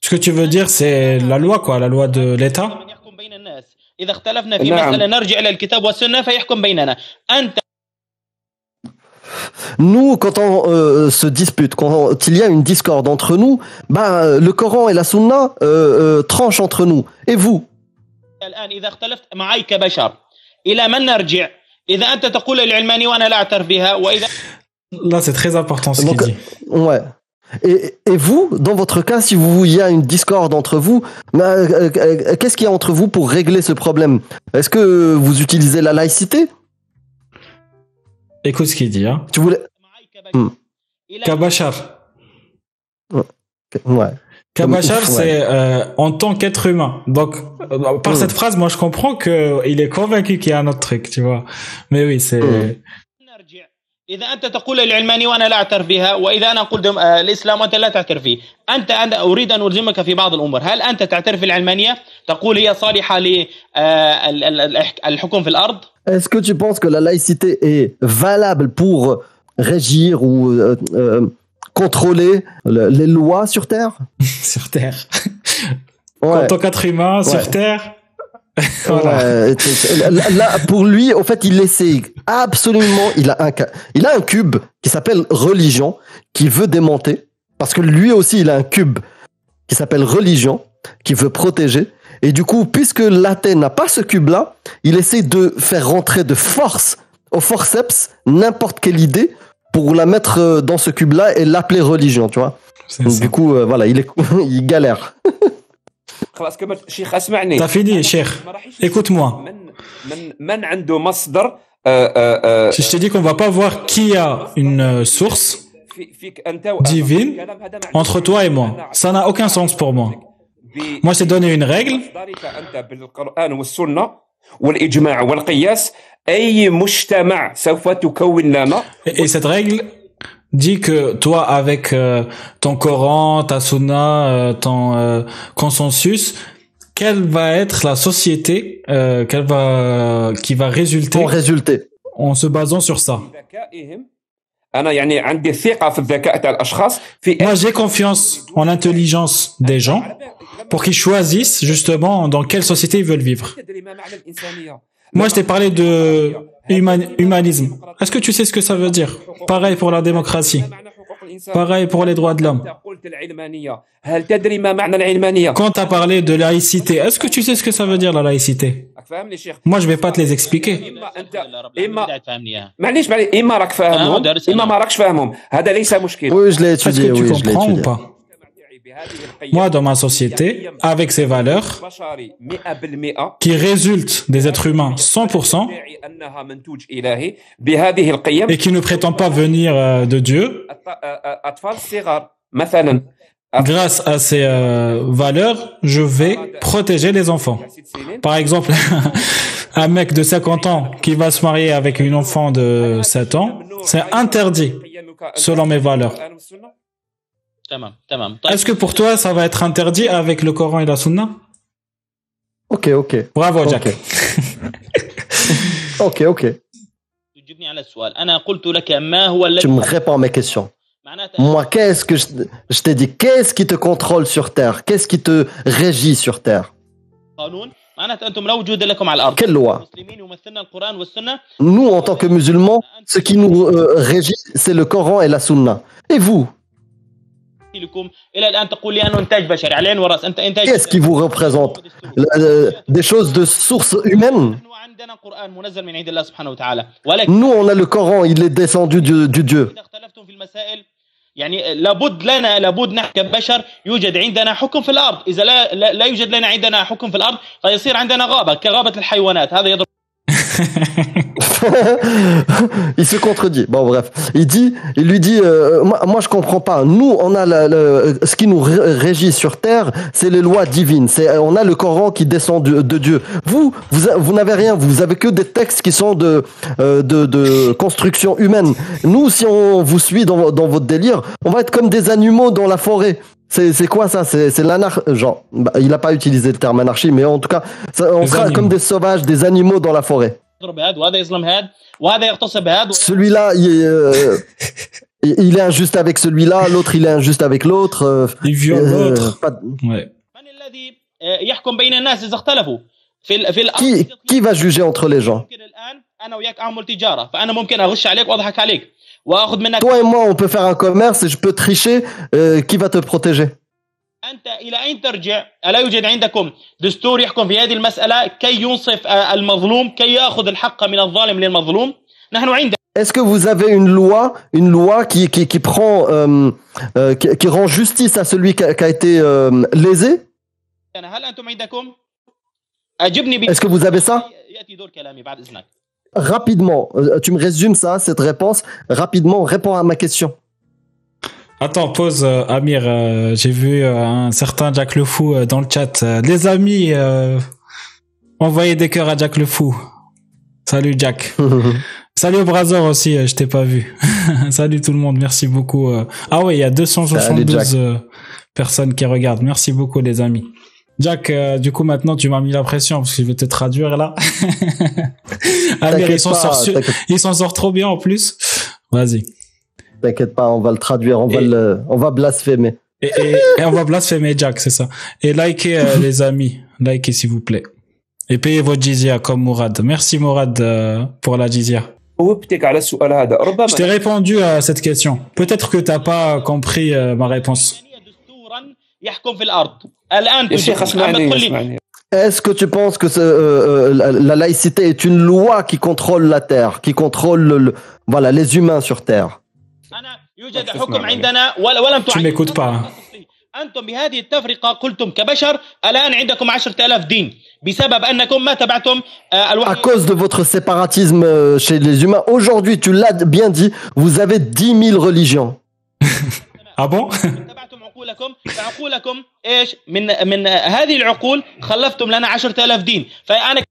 [SPEAKER 1] Ce que tu veux dire, c'est la loi, quoi, la loi de l'État.
[SPEAKER 2] Nous, quand on euh, se dispute, quand il y a une discorde entre nous, bah, le Coran et la Sunna euh, euh tranchent entre nous. Et vous
[SPEAKER 1] Là, c'est très important ce qu'il dit.
[SPEAKER 2] Ouais. Et, vous, dans votre cas, si vous, il y a une discorde entre vous, euh, euh, euh, qu'est-ce qu'il y a entre vous pour régler ce problème? Est-ce que vous utilisez la laïcité?
[SPEAKER 1] Écoute ce qu'il dit. Hein.
[SPEAKER 2] Tu voulais. Hmm.
[SPEAKER 1] Kabachar.
[SPEAKER 2] Ouais.
[SPEAKER 1] Kabachar, c'est en tant qu'être humain. Donc, par
[SPEAKER 2] hmm.
[SPEAKER 1] cette phrase, moi, je comprends que il est convaincu qu'il y a un autre truc, tu vois. Mais oui, c'est.
[SPEAKER 3] Hmm. إذا أنت تقول العلماني وأنا لا أعترف بها وإذا أنا أقول دم... آه، الإسلام وأنت لا تعترف فيه أنت أنا أريد أن ألزمك في بعض الأمور هل أنت تعترف العلمانية تقول هي صالحة للحكم في الأرض
[SPEAKER 2] Est-ce que tu penses que la laïcité est valable pour régir ou euh, euh, contrôler le- les lois sur Terre.
[SPEAKER 1] sur Terre.
[SPEAKER 2] Ouais.
[SPEAKER 1] En tant qu'être humain, sur
[SPEAKER 2] Ouais.
[SPEAKER 1] Terre. voilà.
[SPEAKER 2] Là, pour lui, au fait, il essaie absolument. Il a un, ca- il a un cube qui s'appelle religion, qui veut démonter, parce que lui aussi, il a un cube qui s'appelle religion, qui veut protéger. Et du coup, puisque l'athée n'a pas ce cube-là, il essaie de faire rentrer de force au forceps n'importe quelle idée pour la mettre euh, dans ce cube-là et l'appeler religion, tu vois. Donc, du coup, euh, voilà, il est, il galère.
[SPEAKER 1] Tafidi, Cheikh, écoute-moi. Je t'ai dit qu'on va pas voir qui a une euh, source divine entre toi et moi. Ça n'a aucun sens pour moi. Moi, je t'ai donné une règle. Et cette règle, Dis que toi, avec euh, ton Coran, ta Sunna, euh, ton euh, consensus, quelle va être la société euh, quelle va, qui va résulter
[SPEAKER 2] en, résulter
[SPEAKER 1] en se basant sur ça? Moi, j'ai confiance en l'intelligence des gens pour qu'ils choisissent justement dans quelle société ils veulent vivre. Moi, je t'ai parlé de Humanisme. Est-ce que tu sais ce que ça veut dire? Pareil pour la démocratie. Pareil pour les droits de l'homme. Quand tu as parlé de laïcité, est-ce que tu sais ce que ça veut dire la laïcité? Moi, je vais pas te les expliquer.
[SPEAKER 5] Hein?
[SPEAKER 2] Oui, je l'ai étudié.
[SPEAKER 1] Tu comprends ou pas? Moi, dans ma société, avec ces valeurs qui résultent des êtres humains 100% et qui ne prétendent pas venir euh, de Dieu, grâce à ces euh, valeurs, je vais protéger les enfants. Par exemple, un mec de 50 ans qui va se marier avec une enfant de 7 ans, c'est interdit selon mes valeurs. Est-ce que pour toi, ça va être interdit avec le Coran et la Sunna?
[SPEAKER 2] Ok, ok.
[SPEAKER 1] Bravo, Jack.
[SPEAKER 2] Ok, ok. Tu me réponds à mes questions. Moi, qu'est-ce que je, t'ai dit? Qu'est-ce qui te contrôle sur Terre? Qu'est-ce qui te régit sur Terre? Quelle loi? Nous, en tant que musulmans, ce qui nous euh, régit, c'est le Coran et la Sunna. Et vous?
[SPEAKER 3] لكم. إلى الآن تقول لي أنه إنتاج بشري. على عين
[SPEAKER 2] ورأس. أنت إنتاج représente La- euh, Des choses de source humaine
[SPEAKER 3] نحن عندنا قرآن منزل من عند الله سبحانه وتعالى. ولكن
[SPEAKER 2] on a le Coran, il est descendu du, du Dieu.
[SPEAKER 3] إذا اختلفتم في المسائل يعني لابد لنا لابد نحن كبشر يوجد عندنا حكم في الأرض. إذا لا لا, لا يوجد لنا عندنا حكم في الأرض فيصير عندنا غابة كغابة الحيوانات. هذا يضرب
[SPEAKER 2] il se contredit. Bon, bref. Il dit, il lui dit, euh, moi, moi, je comprends pas. Nous, on a la- le- ce qui nous ré- régit sur terre, c'est les lois divines. C'est, on a le Coran qui descend de, de Dieu. Vous, vous, vous n'avez rien. Vous avez que des textes qui sont de, euh, de, de construction humaine. Nous, si on vous suit dans, dans votre délire, on va être comme des animaux dans la forêt. C'est, c'est quoi ça? C'est, c'est l'anarchie. Genre, bah, il n'a pas utilisé le terme anarchie, mais en tout cas, ça- on
[SPEAKER 1] Les
[SPEAKER 2] sera
[SPEAKER 1] animaux.
[SPEAKER 2] comme des sauvages, des animaux dans la forêt
[SPEAKER 3] يضرب هذا وهذا يظلم هذا وهذا يغتصب هذا
[SPEAKER 2] celui-là, il est, euh, il est injuste avec celui-là, l'autre, il est injuste avec l'autre. euh,
[SPEAKER 1] Il viole
[SPEAKER 2] euh,
[SPEAKER 1] l'autre.
[SPEAKER 2] pas-
[SPEAKER 1] Ouais.
[SPEAKER 3] من الذي آه، يحكم بين الناس اذا اختلفوا في ال- في الارض
[SPEAKER 2] qui, qui va juger entre les gens
[SPEAKER 3] ممكن الان انا وياك اعمل تجاره فانا ممكن اغش عليك واضحك عليك واخذ منك
[SPEAKER 2] Toi et moi, on peut faire un commerce et je peux tricher. euh, qui va te protéger
[SPEAKER 3] انت الى اين ترجع؟ الا يوجد عندكم دستور يحكم في هذه المساله كي ينصف آه، المظلوم كي ياخذ الحق من الظالم للمظلوم؟ نحن عندنا
[SPEAKER 2] Est-ce que vous avez une loi, une loi qui, qui, qui prend, euh, euh, qui, qui rend justice à celui qui a, qui a été euh, lésé
[SPEAKER 3] هل انتم عندكم؟ اجبني ب...
[SPEAKER 2] Est-ce que vous avez ça
[SPEAKER 3] ياتي دور كلامي بعد اذنك
[SPEAKER 2] Rapidement, euh, tu me résumes ça, cette réponse. Rapidement, réponds à ma question.
[SPEAKER 1] Attends, pause, euh, Amir. euh, J'ai vu euh, un certain Jack le Fou dans le chat. Les amis, envoyez des cœurs à Jack le Fou. Salut Jack. Salut au Brazor aussi, je t'ai pas vu. Salut tout le monde, merci beaucoup. Ah ouais, il y a 272
[SPEAKER 2] Jack.
[SPEAKER 1] euh, personnes qui regardent. Merci beaucoup les amis. Jack, euh, du coup maintenant tu m'as mis la pression parce que je vais te traduire là. Amir, il s'en sort, su-
[SPEAKER 2] t'inquiète
[SPEAKER 1] il s'en sort trop bien en plus. Vas-y
[SPEAKER 2] t'inquiète pas, on va le traduire, on va le, on va blasphémer.
[SPEAKER 1] Et, on va blasphémer Jack, c'est ça. Et likez euh, les amis, likez s'il vous plaît. Et payez votre jizya comme Mourad. Merci Mourad euh, pour la jizya. Je t'ai répondu à cette question. Peut-être que t'as pas compris euh, ma réponse.
[SPEAKER 2] Est-ce que tu penses que la, laïcité est une loi qui contrôle la terre, qui contrôle les humains sur terre?
[SPEAKER 1] Tu
[SPEAKER 3] تعين
[SPEAKER 1] m'écoutes pas. hein.
[SPEAKER 3] انتم بهذه التفرقه قلتم كبشر الان عندكم 10000 دين بسبب انكم ما تبعتم آه،
[SPEAKER 2] À
[SPEAKER 3] الوحي
[SPEAKER 2] cause de votre séparatisme euh, chez les humains, aujourd'hui, tu l'as bien dit, vous avez 10 000 religions.
[SPEAKER 1] Ah bon
[SPEAKER 3] تبعتم عقولكم فعقولكم ايش من من هذه العقول خلفتم لنا 10000 دين فانا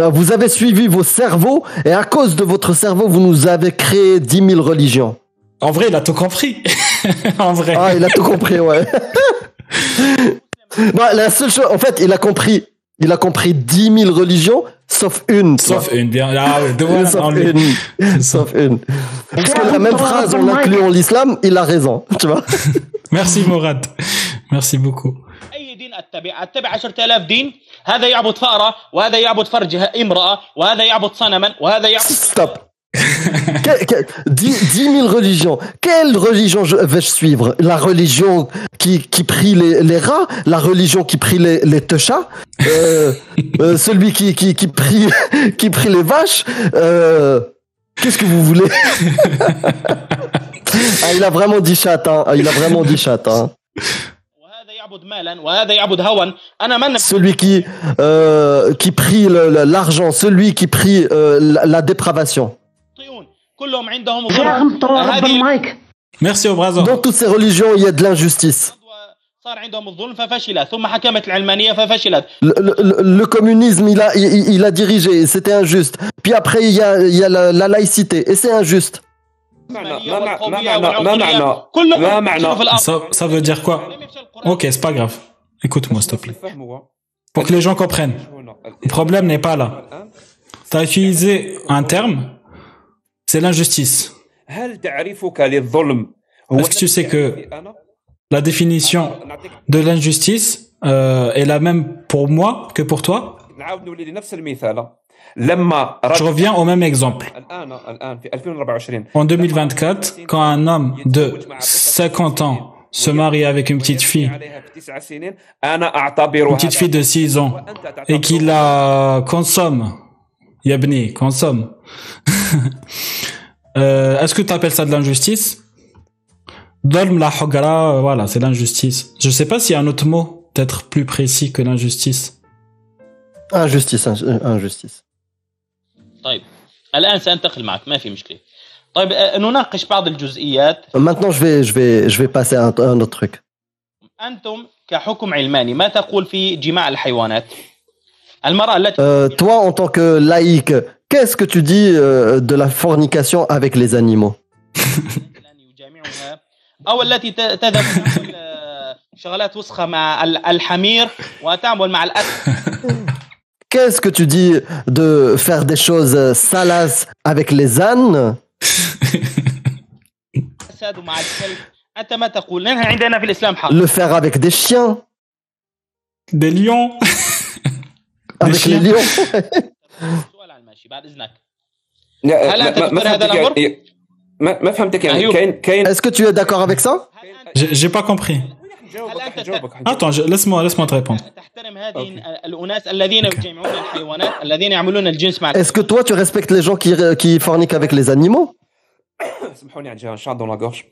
[SPEAKER 2] Non, Vous avez suivi vos cerveaux et à cause de votre cerveau, vous nous avez créé 10 000 religions.
[SPEAKER 1] En vrai, il a tout compris. en vrai.
[SPEAKER 2] Ah, il a tout compris, ouais. Bah, la seule chose, en fait, il a compris, il a compris 10 000 religions, sauf une. tu
[SPEAKER 1] Sauf
[SPEAKER 2] vois.
[SPEAKER 1] une, bien. Ah ouais, devant,
[SPEAKER 2] Sauf
[SPEAKER 1] on lui-
[SPEAKER 2] une. Sauf une. Parce que la même phrase, en incluant l'islam, il a raison, tu vois.
[SPEAKER 1] Merci Mourad. Merci beaucoup.
[SPEAKER 3] اي دين اتبع اتبع 10000 دين هذا يعبد فأرة وهذا يعبد فرج امرأة وهذا يعبد صنما وهذا يعبد
[SPEAKER 2] Stop. que, que, 10, 000 religions. Quelle religion vais-je suivre? La religion qui, qui prie les, rats? La religion qui prie les, les euh, euh, Celui qui, qui, qui, prie, qui prie les vaches? Euh, qu'est-ce que vous voulez? Ah, il a vraiment dit chat, hein. Ah, il a vraiment dit chat, hein. Celui qui, qui prie l'argent, celui qui prie la, dépravation.
[SPEAKER 3] يخطئون كلهم عندهم
[SPEAKER 6] يا
[SPEAKER 3] ظلم
[SPEAKER 6] عم طور
[SPEAKER 3] هذه
[SPEAKER 6] بالمايك
[SPEAKER 1] Merci au brazo.
[SPEAKER 2] Dans toutes ces religions, il y a de l'injustice.
[SPEAKER 3] صار عندهم الظلم ففشلت ثم حكمت العلمانية ففشلت
[SPEAKER 2] Le, le- le communisme, il a, il, il a dirigé, et c'était injuste. Puis après, il y a, il y a la, la laïcité, et c'est injuste.
[SPEAKER 5] ما
[SPEAKER 3] العلمانية
[SPEAKER 5] معنى ما
[SPEAKER 3] والقومية
[SPEAKER 5] معنى ما
[SPEAKER 3] والعنصرية
[SPEAKER 5] معنى
[SPEAKER 3] كلهم
[SPEAKER 5] ما
[SPEAKER 3] يفشلوا
[SPEAKER 5] معنى
[SPEAKER 3] في الأرض
[SPEAKER 1] Ça, ça veut dire quoi
[SPEAKER 3] لم يفشل القرآن.
[SPEAKER 1] Ok, c'est pas grave. Écoute-moi, s'il te plaît.
[SPEAKER 5] فهموا
[SPEAKER 1] Pour que les gens comprennent. Le problème n'est pas là. T'as utilisé un terme, c'est l'injustice. Est-ce que tu sais que la définition de l'injustice euh, est la même pour moi que pour toi? Je reviens au même exemple. En 2024, quand un homme de 50 ans se marie avec une petite fille, une petite fille de 6 ans, et qu'il la consomme Yabni, consomme, euh, est-ce que tu appelles ça de l'injustice Dolm la hogara, euh, voilà, c'est l'injustice. Je sais pas s'il y a un autre mot, peut-être plus précis que l'injustice.
[SPEAKER 2] Injustice, inj- injustice.
[SPEAKER 3] طيب الآن سأنتقل معك ما في مشكلة طيب آه، نناقش بعض الجزئيات
[SPEAKER 2] Maintenant, je vais, je vais, je vais passer à un, un autre truc.
[SPEAKER 3] أنتم كحكم علماني ما تقول في جماع الحيوانات المرأة التي
[SPEAKER 2] euh, toi, en tant que laïque, qu'est-ce que tu dis euh, de la fornication avec les animaux Qu'est-ce que tu dis de faire des choses salaces avec les ânes Le faire avec des chiens
[SPEAKER 1] Des lions
[SPEAKER 2] Avec
[SPEAKER 1] chiens.
[SPEAKER 2] les lions
[SPEAKER 3] سؤال على الماشي بعد إذنك
[SPEAKER 5] لا
[SPEAKER 3] هل أنت
[SPEAKER 5] لا، ما- ما
[SPEAKER 3] تذكر هذا
[SPEAKER 5] فهمتك
[SPEAKER 3] الأمر؟
[SPEAKER 5] يعني ما ما فهمتك يعني
[SPEAKER 3] أيوب.
[SPEAKER 5] كاين كاين
[SPEAKER 2] Est-ce que tu es d'accord avec ça
[SPEAKER 3] هل أنت
[SPEAKER 1] J'ai j'ai pas compris.
[SPEAKER 5] نجاوبك
[SPEAKER 3] هل أنت
[SPEAKER 5] نجاوبك
[SPEAKER 1] Attends, je- laisse-moi laisse-moi te répondre.
[SPEAKER 3] تحترم هذه
[SPEAKER 5] أوكي.
[SPEAKER 3] الأناس الذين يجمعون الحيوانات الذين يعملون الجنس مع
[SPEAKER 2] Est-ce que toi, tu respectes les gens qui, qui forniquent avec les animaux
[SPEAKER 5] سامحوني عندي ان شات دون لا غورج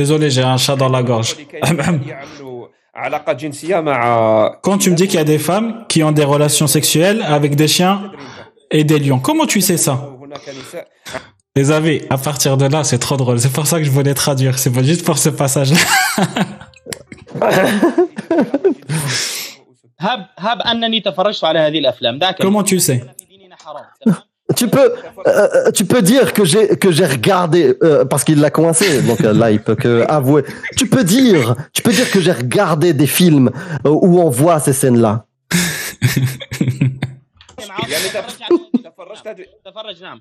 [SPEAKER 1] Désolé, j'ai un chat dans la gorge. Quand tu me dis qu'il y a des femmes qui ont des relations sexuelles avec des chiens et des lions, comment tu sais ça? Les avis, à partir de là, c'est trop drôle. C'est pour ça que je voulais traduire. C'est pas juste pour ce passage-là. Comment tu sais
[SPEAKER 2] tu peux, euh, euh, tu peux dire que j'ai que j'ai regardé euh, parce qu'il l'a coincé. Donc là, il peut que avouer. Tu peux dire, tu peux dire que j'ai regardé des films où on voit ces scènes-là.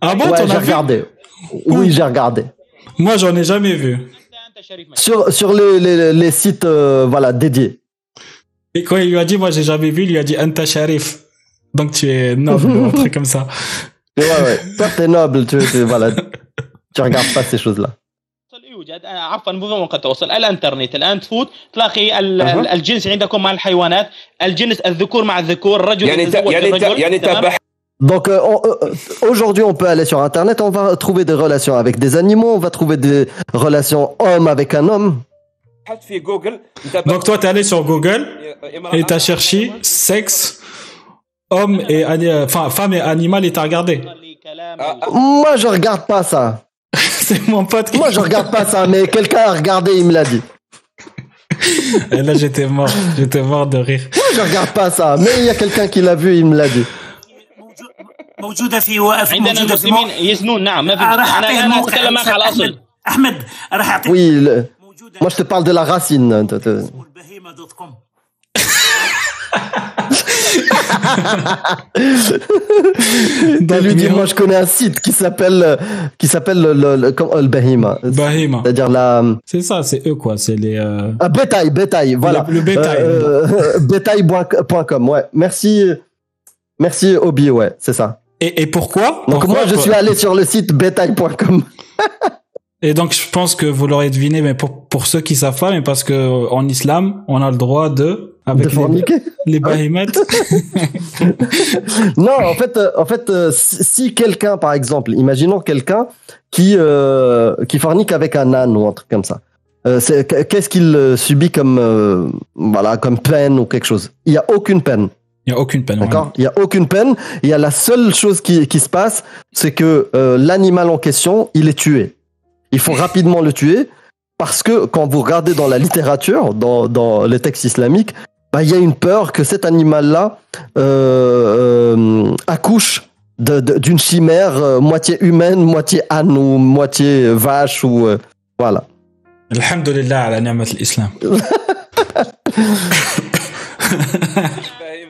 [SPEAKER 1] ah bon,
[SPEAKER 2] ouais, j'ai regardé. Oui, j'ai regardé.
[SPEAKER 1] Moi, j'en ai jamais vu.
[SPEAKER 2] Sur sur les les, sites voilà dédiés.
[SPEAKER 1] Et quand il lui a dit, moi, j'ai jamais vu, il lui a dit Anta Sharif. Donc tu es noble, un truc comme ça.
[SPEAKER 2] Ouais, ouais. Toi, t'es noble, tu, tu, voilà. tu regardes pas ces choses-là.
[SPEAKER 3] توصل يوجد آه، عفوا مو من قد توصل الانترنت الان تفوت تلاقي ال-
[SPEAKER 5] أها.
[SPEAKER 3] ال- الجنس عندكم مع الحيوانات الجنس الذكور مع الذكور الرجل
[SPEAKER 5] يعني انت
[SPEAKER 3] يتزوج
[SPEAKER 5] يعني انت
[SPEAKER 3] بالرجل،
[SPEAKER 5] يعني انت
[SPEAKER 3] تمام؟
[SPEAKER 5] بح-
[SPEAKER 2] Donc euh, on- euh, aujourd'hui, on peut aller sur Internet, on va trouver des relations avec des animaux, on va trouver des relations homme avec un homme.
[SPEAKER 5] بحثت في جوجل انت بح-
[SPEAKER 1] Donc toi, t'es allé sur Google
[SPEAKER 5] امرأة-
[SPEAKER 1] et t'as cherché sexe, homme et ani- enfin femme et animal et t'as regardé.
[SPEAKER 3] لي كلام
[SPEAKER 5] آه، آه.
[SPEAKER 2] Moi, je regarde pas ça.
[SPEAKER 1] C'est mon pote qui.
[SPEAKER 2] Moi, je regarde pas ça, mais quelqu'un a regardé, il me l'a dit.
[SPEAKER 1] Et là, j'étais mort, j'étais mort de rire.
[SPEAKER 2] Moi, je regarde pas ça, mais il y a quelqu'un qui l'a vu, il me l'a dit.
[SPEAKER 4] موجود- موجوده في وقف
[SPEAKER 3] عندنا
[SPEAKER 4] موجوده في
[SPEAKER 3] المسلمين
[SPEAKER 4] موقع
[SPEAKER 3] يزنون نعم ما في
[SPEAKER 4] آه، راح
[SPEAKER 3] انا
[SPEAKER 4] اعطيه
[SPEAKER 3] انا
[SPEAKER 4] الموقع
[SPEAKER 3] اتكلم معك على الاصل
[SPEAKER 4] احمد احمد راح اعطيك
[SPEAKER 2] Oui, le-
[SPEAKER 4] موجوده
[SPEAKER 2] moi, je te parle de la racine. Donc, lui dit, moi je connais un site qui s'appelle qui s'appelle le, Bahima.
[SPEAKER 1] Bahima.
[SPEAKER 2] C'est-à-dire la.
[SPEAKER 1] C'est ça, c'est eux quoi, c'est les. Euh,
[SPEAKER 2] ah, bétail, bétail, voilà.
[SPEAKER 1] Le, bétail.
[SPEAKER 2] Euh, euh bétail.com, ouais. Merci, merci Obi, ouais, c'est ça.
[SPEAKER 1] Et, pourquoi?
[SPEAKER 2] Donc moi je suis allé sur le site bétail.com.
[SPEAKER 1] Et donc, je pense que vous l'aurez deviné, mais pour, pour ceux qui savent pas, mais parce que en islam, on a le droit de avec
[SPEAKER 2] de
[SPEAKER 1] les,
[SPEAKER 2] forniquer.
[SPEAKER 1] les bahimettes.
[SPEAKER 2] Non, en fait, euh, en fait, euh, si quelqu'un, par exemple, imaginons quelqu'un qui euh, qui fornique avec un âne ou un truc comme ça. Euh, Qu'est-ce qu'il subit comme euh, voilà comme peine ou quelque chose? Il y a aucune peine,
[SPEAKER 1] Il y a aucune peine.
[SPEAKER 2] d'accord? Il y a aucune peine. Il y a la seule chose qui qui se passe, c'est que l'animal en question, il est tué. Il faut rapidement le tuer parce que quand vous regardez dans la littérature, dans dans les textes islamiques, bah, il y a une peur que cet animal-là euh, euh, accouche de- de- d'une chimère euh, moitié humaine, moitié âne ou moitié vache ou euh, voilà.
[SPEAKER 1] Alhamdulillah ala ni'mat l'islam.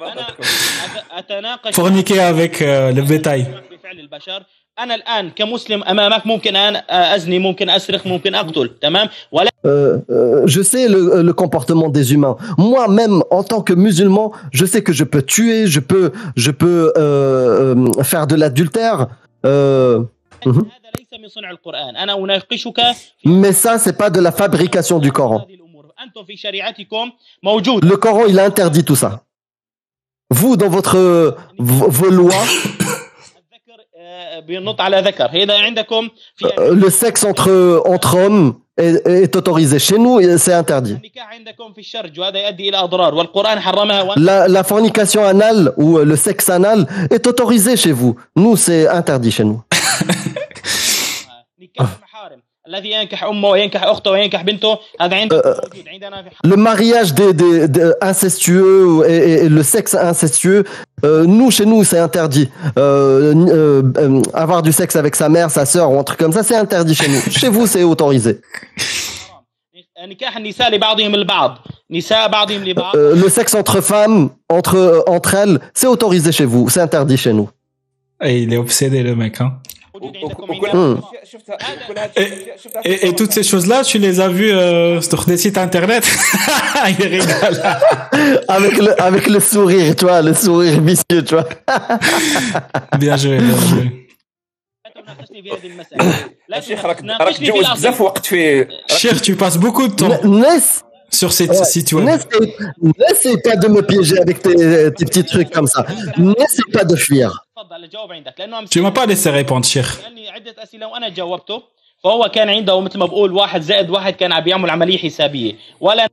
[SPEAKER 3] انا أت- اتناقش
[SPEAKER 1] Forniquer avec euh, le bétail.
[SPEAKER 3] بفعل البشر انا الان كمسلم امامك ممكن ان ازني ممكن اسرق ممكن اقتل تمام ولا
[SPEAKER 2] Euh, euh, je sais le, le comportement des humains. Moi-même, en tant que musulman, je sais que je peux tuer, je peux, je peux euh, euh, faire de l'adultère. Euh,
[SPEAKER 3] هذا ليس من صنع القران انا اناقشك في
[SPEAKER 2] mais ça, c'est pas de la fabrication du Coran.
[SPEAKER 3] هذه الامور انتم في شريعتكم موجود
[SPEAKER 2] Le Coran, il a interdit tout ça. Vous, dans votre vos, vos lois,
[SPEAKER 3] الذكر آه، بينط على ذكر هذا عندكم في
[SPEAKER 2] euh, le sexe entre entre hommes est, est autorisé. Chez nous, c'est interdit.
[SPEAKER 3] النكاح عندكم في الشرج وهذا يؤدي الى اضرار والقران حرمها وأنت
[SPEAKER 2] La, la fornication anale ou euh, le sexe anal est autorisé chez vous. Nous, c'est interdit chez nous.
[SPEAKER 3] نكاح المحارم الذي ينكح امه وينكح اخته وينكح بنته هذا عندكم موجود عندنا في
[SPEAKER 2] Le mariage des, des, des incestueux et, et- et le sexe incestueux, euh, nous, chez nous, c'est interdit. Euh, euh, euh, avoir du sexe avec sa mère, sa sœur ou un truc comme ça, c'est interdit chez nous. Chez vous, c'est autorisé.
[SPEAKER 3] نكاح النساء لبعضهم البعض نساء بعضهم لبعض
[SPEAKER 2] Euh, le sexe entre femmes, entre, entre elles, c'est autorisé chez vous. C'est interdit chez nous.
[SPEAKER 1] Et il est obsédé le mec. Hein. Et, toutes ces choses-là, tu les as vues euh, sur des sites internet?
[SPEAKER 2] Avec, le, avec le sourire, tu vois, le sourire vicieux, tu vois.
[SPEAKER 1] bien joué, bien joué. Cher, tu passes beaucoup de temps sur cette situation.
[SPEAKER 2] N'essaie pas de me piéger avec tes, tes petits trucs comme ça. N'essaie pas de fuir.
[SPEAKER 3] تفضل الجواب عندك لأنه
[SPEAKER 1] Tu m'as pas laissé répondre, cher.
[SPEAKER 3] سالني عدة أسئلة وأنا جاوبته فهو كان عنده مثل ما بقول واحد زائد واحد كان عم بيعمل عملية حسابية ولا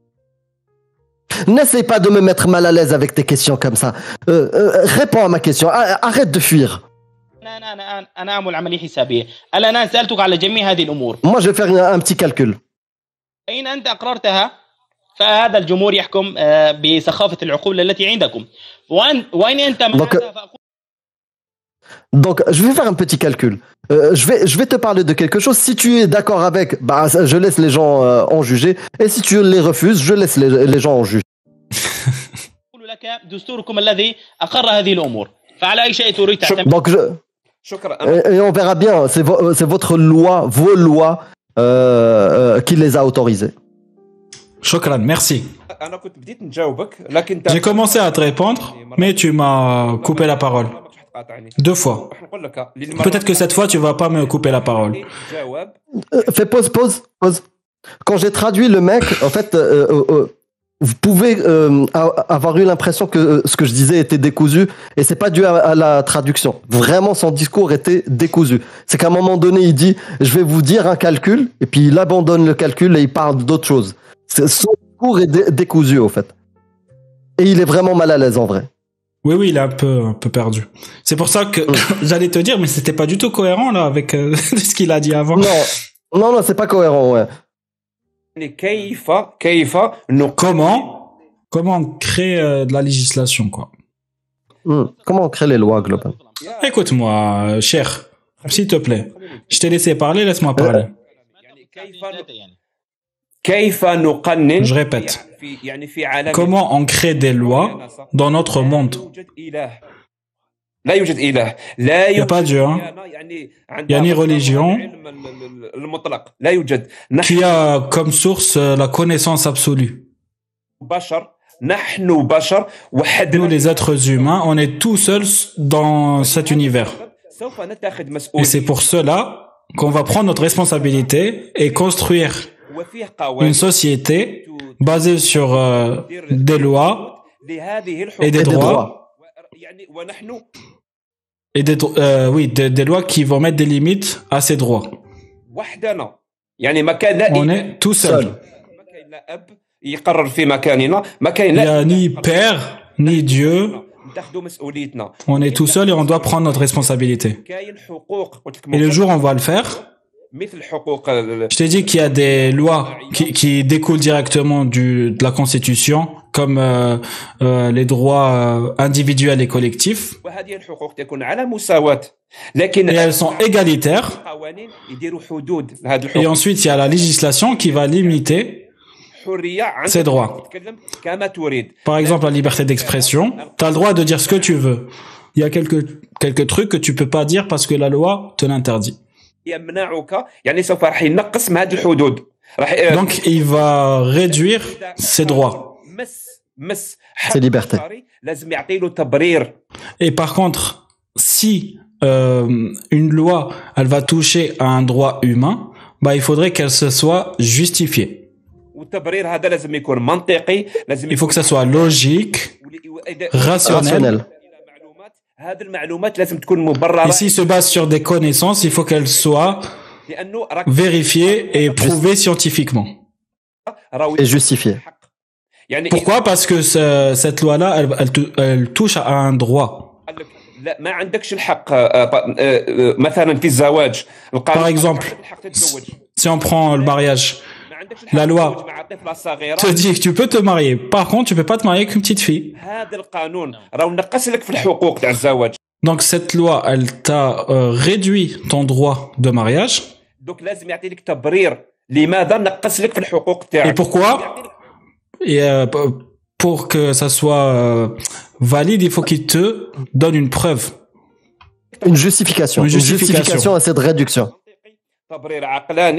[SPEAKER 2] N'essaie pas de me mettre mal à l'aise avec tes questions comme ça. Euh, euh, réponds à ma question. Arrête de fuir.
[SPEAKER 3] أنا أنا أنا أنا أعمل عملية حسابية أنا الان سألتك على جميع هذه الأمور
[SPEAKER 2] Moi, je vais faire un, petit calcul.
[SPEAKER 3] أين أنت أقررتها فهذا الجمهور يحكم آه، بسخافة العقول التي عندكم وين وين أنت
[SPEAKER 2] Donc,
[SPEAKER 3] فأقول
[SPEAKER 2] Donc, je vais faire un petit calcul. Euh, je, vais, te parler de quelque chose. Si tu es d'accord avec, bah, je laisse les gens euh, en juger. Et si tu les refuses, je laisse les, gens en juger. Donc, je... et, on verra bien. C'est vo votre loi, vos lois, euh, qui les a autorisées.
[SPEAKER 1] Shukran, merci. J'ai commencé à te répondre, mais tu m'as coupé la parole. Deux fois. Peut-être que cette fois, tu ne vas pas me couper la parole.
[SPEAKER 2] Euh, fais pause, pause, pause. Quand j'ai traduit le mec, en fait, euh, euh, vous pouvez avoir eu l'impression que ce que je disais était décousu, et c'est pas dû à, la traduction. Vraiment, son discours était décousu. C'est qu'à un moment donné, il dit, je vais vous dire un calcul, et puis il abandonne le calcul et il parle d'autre chose. Son discours est décousu, au fait. Et il est vraiment mal à l'aise en vrai.
[SPEAKER 1] Oui, oui, il est un peu, perdu. C'est pour ça que mm. j'allais te dire, mais c'était pas du tout cohérent là avec euh, ce qu'il a dit avant.
[SPEAKER 2] Non, non, non, c'est pas cohérent. Ouais.
[SPEAKER 1] Comment, comment on crée euh, de la législation quoi?
[SPEAKER 2] Mm. Comment on crée les lois globalement?
[SPEAKER 1] Écoute-moi, euh, cher, s'il te plaît, je t'ai laissé parler, laisse-moi parler. Je répète, comment on crée des lois dans notre monde. Il n'y a pas Dieu. Hein?
[SPEAKER 5] Il n'y a ni religion.
[SPEAKER 1] qui a comme source euh, la connaissance absolue. Nous, les êtres humains, on est tout seuls dans cet univers. Et c'est pour cela qu'on va prendre notre responsabilité et construire une société basée sur euh, des lois et des droits. et des euh, oui des, des, lois qui vont mettre des limites à ces droits. On est tout seul. Il n'y a ni père ni Dieu. On est tout seul et on doit prendre notre responsabilité. Et le jour où on va le faire, je t'ai dit qu'il y a des lois qui, qui découlent directement du, de la Constitution, comme euh, euh, les droits euh, individuels et collectifs. Et elles sont égalitaires. Et ensuite, il y a la législation qui va limiter ces droits. Par exemple, la liberté d'expression. Tu as le droit de dire ce que tu veux. Il y a quelques, quelques trucs que tu peux pas dire parce que la loi te l'interdit.
[SPEAKER 5] يمنعك يعني سوف راح ينقص من هذه الحدود راح
[SPEAKER 1] Donc, il va réduire ses droits.
[SPEAKER 5] مس مس
[SPEAKER 2] Ses libertés.
[SPEAKER 5] حق لازم يعطي له تبرير
[SPEAKER 1] Et par contre, si euh, une loi, elle va toucher à un droit humain, bah, il faudrait qu'elle se soit justifiée.
[SPEAKER 5] والتبرير هذا لازم يكون منطقي لازم
[SPEAKER 1] Il faut que ça soit logique, rationnel.
[SPEAKER 2] Rationnel.
[SPEAKER 1] Et s'il se base sur des connaissances, il faut qu'elles soient vérifiées et prouvées scientifiquement.
[SPEAKER 2] Et
[SPEAKER 5] justifiées.
[SPEAKER 1] Pourquoi? Parce que cette loi-là, elle, touche à un droit. Par exemple, si on prend le mariage, la loi te dit que tu peux te marier. Par contre, tu ne peux pas te marier avec une petite fille. Donc cette loi, elle t'a euh, réduit ton droit de mariage. Et pourquoi Et euh, pour que ça soit euh, valide, il faut qu'il te donne une preuve.
[SPEAKER 2] Justification,
[SPEAKER 1] une justification
[SPEAKER 2] à cette réduction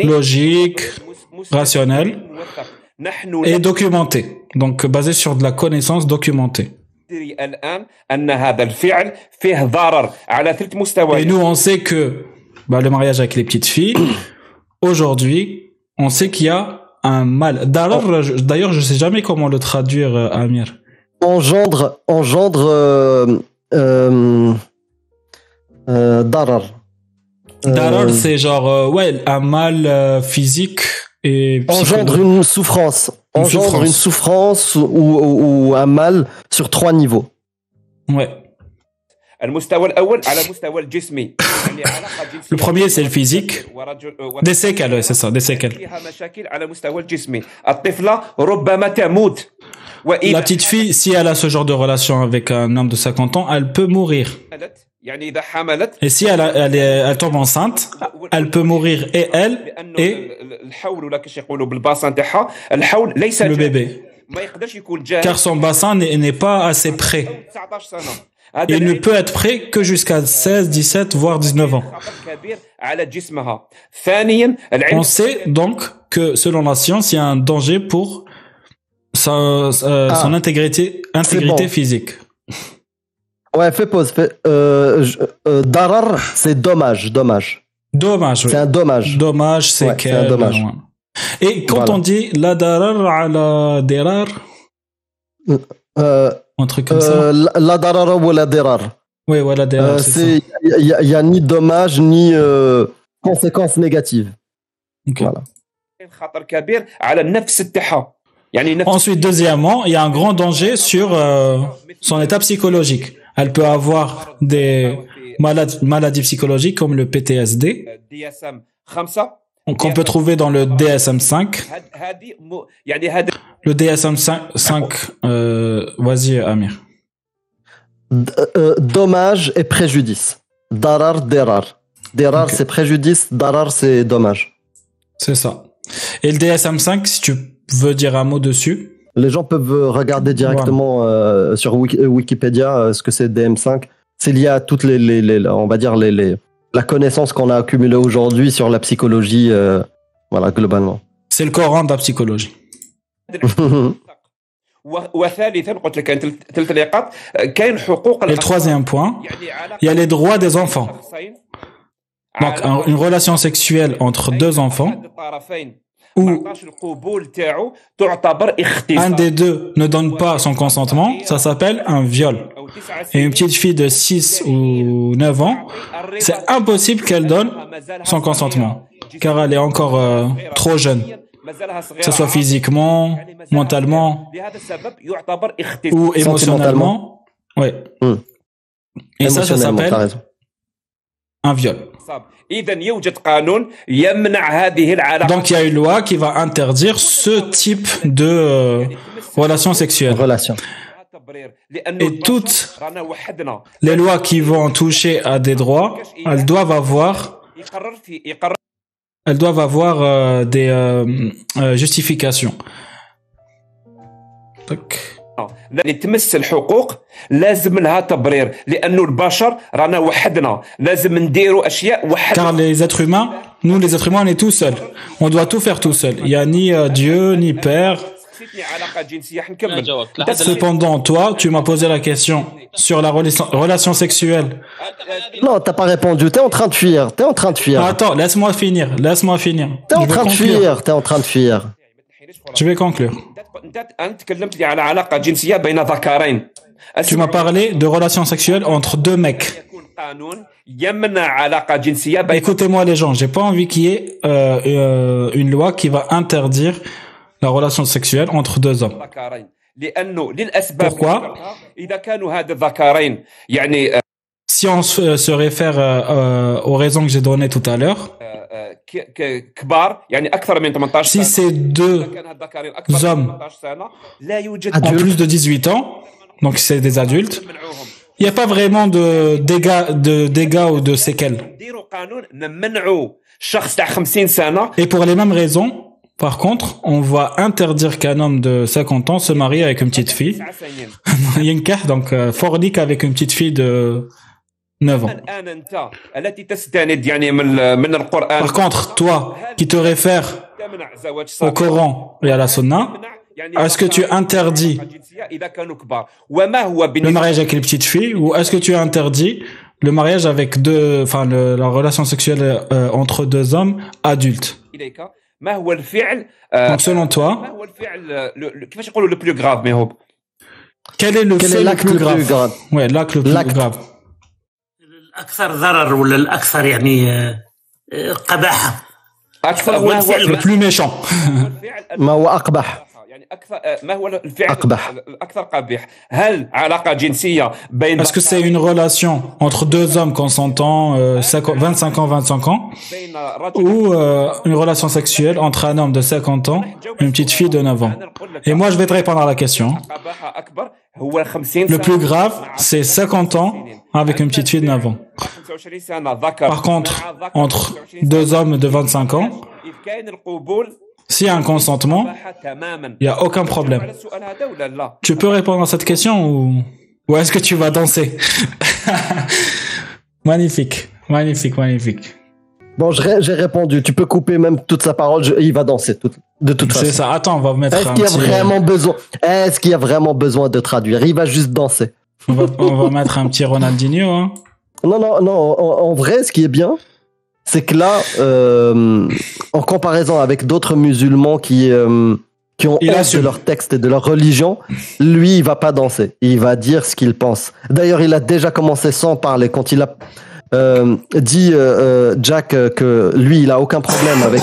[SPEAKER 1] logique, rationnel et documenté. Donc basé sur de la connaissance documentée. Et nous, on sait que bah, le mariage avec les petites filles, aujourd'hui, on sait qu'il y a un mal. D'ailleurs, je ne sais jamais comment le traduire, euh, Amir.
[SPEAKER 2] Engendre, engendre, euh, euh, darar. Euh, Darar,
[SPEAKER 1] c'est genre, euh, ouais, un mal euh, physique et
[SPEAKER 2] engendre une souffrance, engendre une souffrance ou, ou, un mal sur trois niveaux.
[SPEAKER 1] Ouais. Le premier c'est le physique. Des séquelles, c'est ça, des séquelles. La petite fille, si elle a ce genre de relation avec un homme de 50 ans, elle peut mourir. Et si elle, elle, tombe enceinte, elle peut mourir et elle et le bébé. Car son bassin n'est pas assez
[SPEAKER 5] prêt.
[SPEAKER 1] Il ne peut être prêt que jusqu'à 16, 17, voire 19 ans. On sait donc que selon la science, il y a un danger pour euh,
[SPEAKER 2] ah.
[SPEAKER 1] son intégrité, physique.
[SPEAKER 2] Ouais, fais pause. Fais, euh, euh, darar, c'est dommage, dommage.
[SPEAKER 1] Dommage.
[SPEAKER 2] C'est un dommage.
[SPEAKER 1] Dommage, c'est
[SPEAKER 2] ouais, un dommage.
[SPEAKER 1] Et quand on dit la darar à la derar,
[SPEAKER 2] euh, euh,
[SPEAKER 1] un truc comme ça.
[SPEAKER 2] La darar ou la derar.
[SPEAKER 1] Oui, voilà,
[SPEAKER 2] derar. Il n'y a, ni dommage ni conséquence
[SPEAKER 1] négative.
[SPEAKER 2] Voilà.
[SPEAKER 1] Ensuite, deuxièmement, il y a un grand danger sur son état psychologique. Elle peut avoir des maladies, psychologiques comme le PTSD qu'on peut trouver dans le DSM-5. Le DSM-5, euh, vas-y Amir.
[SPEAKER 2] Euh, dommage et préjudice. Darar, derar. Derar, c'est préjudice, darar, c'est dommage.
[SPEAKER 1] C'est ça. Et le DSM-5, si tu veux dire un mot dessus
[SPEAKER 2] les gens peuvent euh, regarder directement euh, sur euh, Wikipédia ce que c'est DM5. C'est lié à toutes les, on va dire les, la connaissance qu'on a accumulée aujourd'hui sur la psychologie, voilà globalement.
[SPEAKER 1] C'est le Coran de la psychologie. Et le troisième point, il y a les droits des enfants. Donc, une relation sexuelle entre deux enfants un des deux ne donne pas son consentement, ça s'appelle un viol. Et une petite fille de 6 ou 9 ans, c'est impossible qu'elle donne son consentement, car elle est encore euh, trop jeune, que ce soit physiquement, mentalement ou émotionnellement.
[SPEAKER 2] Oui.
[SPEAKER 1] Et ça s'appelle un viol. Donc il y a une loi qui va interdire ce type de euh, relation sexuelle. Et toutes les lois qui vont toucher à des droits, elles doivent avoir, elles doivent avoir euh, des euh, euh, justifications
[SPEAKER 5] اللي تمس الحقوق لازم لها تبرير لانه البشر رانا وحدنا لازم نديروا اشياء
[SPEAKER 1] Car
[SPEAKER 5] وحدنا
[SPEAKER 1] les êtres humains, nous les êtres humains, on est tout seuls. On doit tout faire tout seul. Il n'y a ni euh, Dieu, ni Père.
[SPEAKER 5] سيتني علاقه جنسيه
[SPEAKER 3] لا
[SPEAKER 5] حنكمل
[SPEAKER 3] جاوبت لحد الآن.
[SPEAKER 1] Cependant, toi, tu m'as posé la question sur la relation, relation sexuelle.
[SPEAKER 2] Non, t'as pas répondu. T'es en train de fuir. T'es en train de fuir.
[SPEAKER 1] Attends, laisse-moi finir. Laisse-moi finir.
[SPEAKER 2] T'es en
[SPEAKER 1] Je vais
[SPEAKER 2] train de
[SPEAKER 1] conclure.
[SPEAKER 2] fuir. T'es en train de fuir.
[SPEAKER 1] Je vais conclure. Tu m'as parlé de relations sexuelles entre deux mecs. Écoutez-moi les gens, j'ai pas envie qu'il y ait euh, euh, une loi qui va interdire la relation sexuelle entre deux hommes. Pourquoi Si on se euh, réfère aux raisons que j'ai données tout à l'heure,
[SPEAKER 5] كبار يعني اكثر من 18
[SPEAKER 1] si
[SPEAKER 5] سنه
[SPEAKER 1] c'est deux
[SPEAKER 5] كان هاد الذكرين اكثر
[SPEAKER 1] hommes.
[SPEAKER 5] من 18 سنه لا يوجد
[SPEAKER 1] en plus de 18 ans, donc c'est des adultes,
[SPEAKER 5] منعوهم
[SPEAKER 1] il n'y a pas vraiment de dégâts, de dégâts ou de séquelles.
[SPEAKER 5] نديروا قانون نمنعوا شخص تاع 50 سنه
[SPEAKER 1] Et pour les mêmes raisons, par contre, on va interdire qu'un homme de 50 ans se marie avec une petite fille.
[SPEAKER 5] 9 سنين
[SPEAKER 1] Yinkah, donc euh, fornique avec une petite fille de 9 ans. Par contre, toi, qui te réfères au Coran et à la Sunna, est-ce que tu interdis le mariage avec les petites filles ou est-ce que tu interdis le mariage avec deux, enfin, le, la relation sexuelle euh, entre deux hommes adultes? Donc, selon toi, quel est le
[SPEAKER 2] quel est
[SPEAKER 1] le plus grave, Ouais, l'acte le plus grave.
[SPEAKER 4] الاكثر ضرر ولا الاكثر يعني آه، آه، قباحه
[SPEAKER 5] اكثر
[SPEAKER 4] هو
[SPEAKER 5] ما هو
[SPEAKER 4] الفعل
[SPEAKER 1] Le plus méchant.
[SPEAKER 5] الفعل
[SPEAKER 2] ما هو أقبح
[SPEAKER 5] يعني اكثر آه، ما هو الفعل
[SPEAKER 2] أقبح.
[SPEAKER 5] الاكثر قبيح هل علاقه جنسيه بين
[SPEAKER 1] Est-ce que c'est une relation entre deux hommes consentants, euh, 50 25 ans, 25 ans,
[SPEAKER 5] بين رجل
[SPEAKER 1] ou euh, une relation sexuelle entre un homme de 50 ans et une petite fille de 9 ans Et moi, je vais te répondre à la question.
[SPEAKER 5] قباحه اكبر هو 50
[SPEAKER 1] Le plus grave, c'est 50 ans avec une petite fille de 9 ans. Par contre, entre deux hommes de 25 ans, s'il y a un consentement, il n'y a aucun problème. Tu peux répondre à cette question ou, est-ce que tu vas danser? Magnifique, magnifique, magnifique.
[SPEAKER 2] Bon, j'ai répondu. Tu peux couper même toute sa parole. Il va danser de toute façon.
[SPEAKER 1] C'est ça. Attends, on va mettre.
[SPEAKER 2] Est-ce qu'il a vraiment euh, besoin Est-ce qu'il y a vraiment besoin de traduire? Il va juste danser
[SPEAKER 1] on, va, on va mettre un petit Ronaldinho. Hein.
[SPEAKER 2] Non, non, non. En, en vrai, ce qui est bien, c'est que là, euh, en comparaison avec d'autres musulmans qui euh, qui ont honte de leur texte et de leur religion, lui, il va pas danser. Il va dire ce qu'il pense. D'ailleurs, il a déjà commencé sans parler quand il a euh, dit Jack que lui, il a aucun problème avec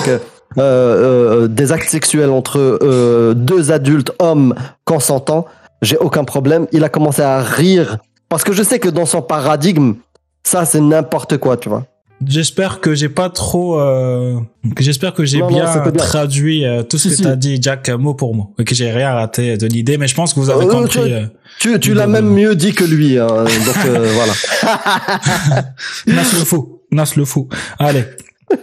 [SPEAKER 2] euh, euh, des actes sexuels entre euh, deux adultes hommes consentants. J'ai aucun problème. Il a commencé à rire parce que je sais que dans son paradigme, ça c'est n'importe quoi, tu vois.
[SPEAKER 1] J'espère que j'ai pas trop. euh, J'espère que j'ai bien, traduit euh, tout ce
[SPEAKER 2] Si,
[SPEAKER 1] que
[SPEAKER 2] si.
[SPEAKER 1] t'as dit, Jack, mot pour mot, et que j'ai rien raté de l'idée. Mais je pense que vous avez
[SPEAKER 2] Euh,
[SPEAKER 1] compris.
[SPEAKER 2] tu-
[SPEAKER 1] euh,
[SPEAKER 2] Tu, tu l'as même mieux dit que lui, hein, donc euh, voilà.
[SPEAKER 1] Nas le fou, Nas le fou. Allez.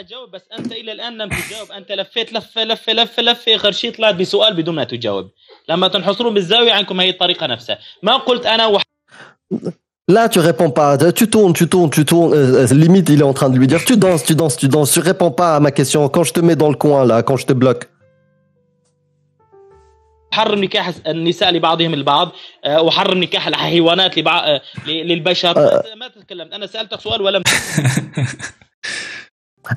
[SPEAKER 3] اجاوب بس أنت إلى الآن لم تجاوب أنت لفيت لفه لفه لفه لفه آخر شيء طلعت بسؤال بدون ما تجاوب لما تنحصرون بالزاوية عنكم هي الطريقة نفسها ما قلت أنا وح...
[SPEAKER 2] Là, tu réponds pas. Tu tournes, tu tournes, tu tournes. Euh, euh, limite, il est en train de lui dire tu danses, tu danses, tu danses. Tu réponds pas à ma question. Quand je te mets dans le coin là, quand je te bloque.
[SPEAKER 3] أحرم نكاح النساء لبعضهم البعض أه، واحرم نكاح الحيوانات لبع... ل- للبشر. ما- ما تكلمت أنا سألتك سؤال ولم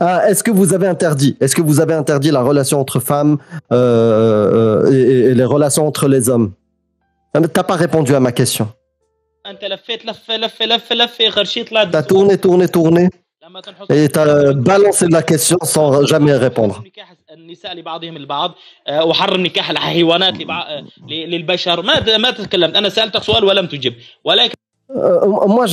[SPEAKER 2] Ah, est-ce que vous avez interdit Est-ce que vous avez interdit la relation entre femmes euh, euh, et, et- et les relations entre les hommes Ah, mais T'as pas répondu à ma question.
[SPEAKER 3] انت لفيت لفه لفه لفه لفه اخر شيء طلعت
[SPEAKER 2] T'as
[SPEAKER 3] بسؤال.
[SPEAKER 2] tourné, tourné, tourné
[SPEAKER 3] لما تنحصرون
[SPEAKER 2] et t'as balancé la question sans jamais répondre.
[SPEAKER 3] أحرم نكاح النساء لبعضهم البعض أه، واحرم نكاح الحيوانات لبع... أه، ل- للبشر ما ما تكلمت انا سالتك سؤال ولم تجب ولكن
[SPEAKER 2] Euh, euh, moi,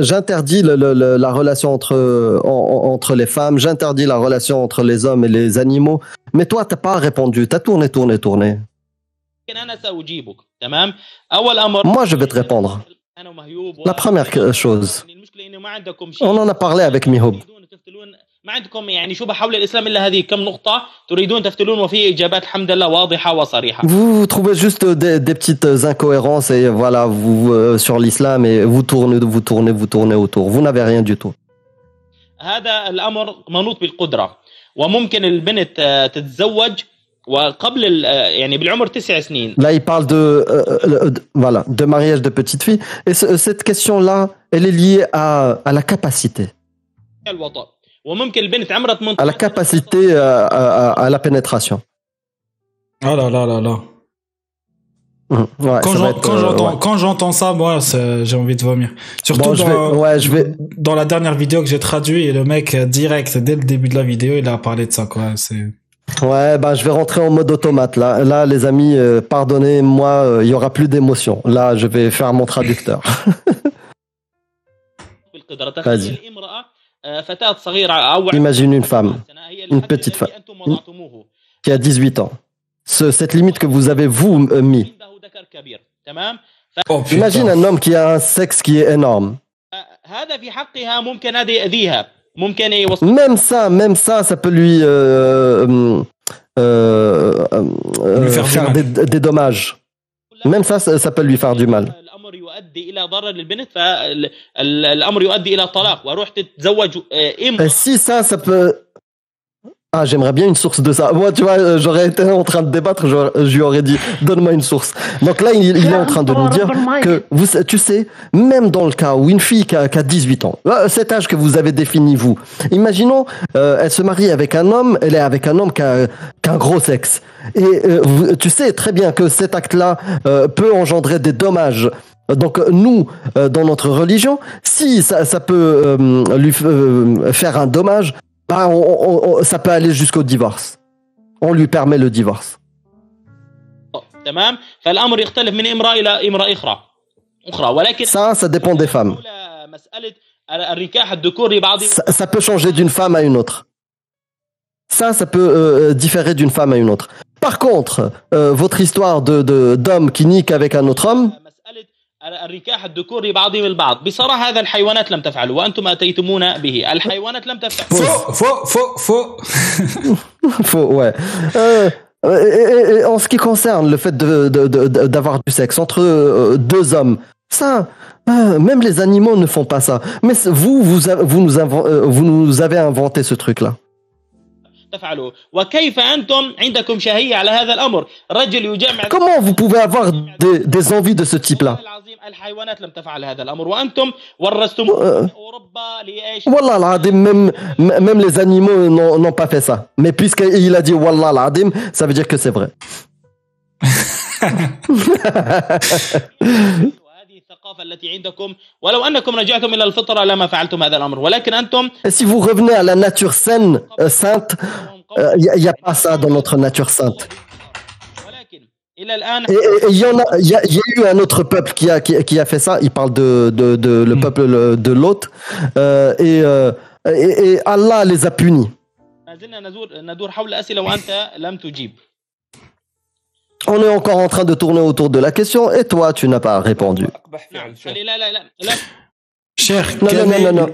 [SPEAKER 2] j'interdis la relation entre, entre les femmes, j'interdis la relation entre les hommes et les animaux. Mais toi, t'as pas répondu, t'as tourné, tourné, tourné. Moi, je vais te répondre. La première chose, on en a parlé avec Mihoub.
[SPEAKER 3] تريدون تفتلون ما عندكم يعني شبه حول الاسلام الا هذه كم نقطه تريدون تفتلون وفي اجابات الحمد لله واضحه وصريحه
[SPEAKER 2] Vous, vous trouvez juste des, des petites incohérences et voilà, vous euh, sur l'islam et vous tournez, vous tournez, vous tournez autour. Vous n'avez rien du tout.
[SPEAKER 3] هذا الامر منوط بالقدره وممكن البنت آه، تتزوج وقبل ال- آه، يعني بالعمر تسع سنين
[SPEAKER 2] Là, il parle de, euh, de- voilà, de mariage de petite fille. Et ce- cette question-là, elle est liée à, à la capacité,
[SPEAKER 3] الوطأ وممكن البنت عمرها 18
[SPEAKER 2] à la capacité euh, à, à- à la pénétration.
[SPEAKER 1] Oh là là là là.
[SPEAKER 2] Mhm. Ouais,
[SPEAKER 1] Quand
[SPEAKER 2] ça va
[SPEAKER 1] j'en-
[SPEAKER 2] être,
[SPEAKER 1] quand
[SPEAKER 2] euh,
[SPEAKER 1] j'entends
[SPEAKER 2] ouais.
[SPEAKER 1] quand j'entends ça, moi, c'est- j'ai envie de vomir. Surtout
[SPEAKER 2] Bon, je
[SPEAKER 1] dans,
[SPEAKER 2] vais- ouais, je vais-
[SPEAKER 1] dans la dernière vidéo que j'ai traduit, et le mec euh, direct dès le début de la vidéo, il a parlé de ça quoi. C'est
[SPEAKER 2] Ouais, ben je vais rentrer en mode automate là. Là, les amis, euh, pardonnez-moi, euh, il y aura plus d'émotion. Là, je vais faire mon traducteur.
[SPEAKER 3] بالقدره
[SPEAKER 2] Vas-y. Imagine une femme, une petite femme, qui a 18 ans. Cette limite que vous avez vous euh, mis. Imagine un homme qui a un sexe qui est énorme. Même ça, même ça, ça peut lui, euh، euh،
[SPEAKER 1] faire,
[SPEAKER 2] des, des, dommages. Même ça, ça peut lui faire du mal.
[SPEAKER 3] الامر يؤدي الى ضرر للبنت فالامر يؤدي الى طلاق واروح تتزوج آه،
[SPEAKER 2] Et
[SPEAKER 3] امراه
[SPEAKER 2] si ça, ça peut... Ah, j'aimerais bien une source de ça. Moi, tu vois, euh, j'aurais été en train de débattre, je, je lui aurais dit, donne-moi une source. Donc là, il, il est en train de nous dire que, vous, tu sais, même dans le cas où une fille qui a, qui a 18 ans, là, cet âge que vous avez défini, vous, imaginons, euh, elle se marie avec un homme, elle est avec un homme qui a, qui a un gros sexe. Et euh, vous- tu sais très bien que cet acte-là euh, peut engendrer des dommages. donc euh, nous, euh, dans notre religion, si ça, peut euh, lui faire un dommage, bah, ça peut aller jusqu'au divorce. On lui permet le divorce. Ça, ça dépend des femmes. Ça, peut changer d'une femme à une autre. Ça, ça peut différer d'une femme à une autre. Par contre, votre histoire de d'homme qui nique avec un autre homme,
[SPEAKER 3] مساله النكاح الذكور لبعضهم البعض بصراحه هذا الحيوانات لم تفعلوا وانتم اتيتمون به الحيوانات لم تفعل
[SPEAKER 1] Faux, faux, faux, faux.
[SPEAKER 2] faut, ouais. Euh, Euh, et- et- et en ce qui concerne le fait de- de- de- de- d'avoir du sexe entre euh, deux hommes, ça, euh, même les animaux ne font pas ça. Mais c'est- vous, vous, a- vous, nous, inven- euh, vous nous avez inventé ce truc-là.
[SPEAKER 3] تفعلوا وكيف انتم عندكم شهيه على هذا الامر رجل يجامع
[SPEAKER 2] Comment vous pouvez avoir des, des envies de ce type-là
[SPEAKER 3] والله العظيم الحيوانات لم تفعل هذا الامر وانتم ورثتم
[SPEAKER 2] أه.
[SPEAKER 3] اوروبا لايش؟
[SPEAKER 2] Wallah al-Adim, même, même les animaux n'ont n'ont pas fait ça. Mais puisqu'il a dit Wallah al-Adim, ça veut dire que c'est vrai. Si vous revenez à la nature saine, euh, sainte, il euh, n'y a, pas ça dans notre nature sainte. Il y, a, eu un autre peuple qui a, qui, a fait ça. Il parle de, de, de le
[SPEAKER 1] hmm.
[SPEAKER 2] peuple de l'autre. Euh, et, euh, et, et Allah les a punis. On est encore en train de tourner autour de la question et toi, tu n'as pas répondu.
[SPEAKER 5] أقبح
[SPEAKER 3] نعم
[SPEAKER 5] فعل شيخ.
[SPEAKER 3] خلي لا لا لا لا
[SPEAKER 1] Cher,
[SPEAKER 2] Non,
[SPEAKER 1] quel
[SPEAKER 2] non,
[SPEAKER 1] est
[SPEAKER 2] non, non,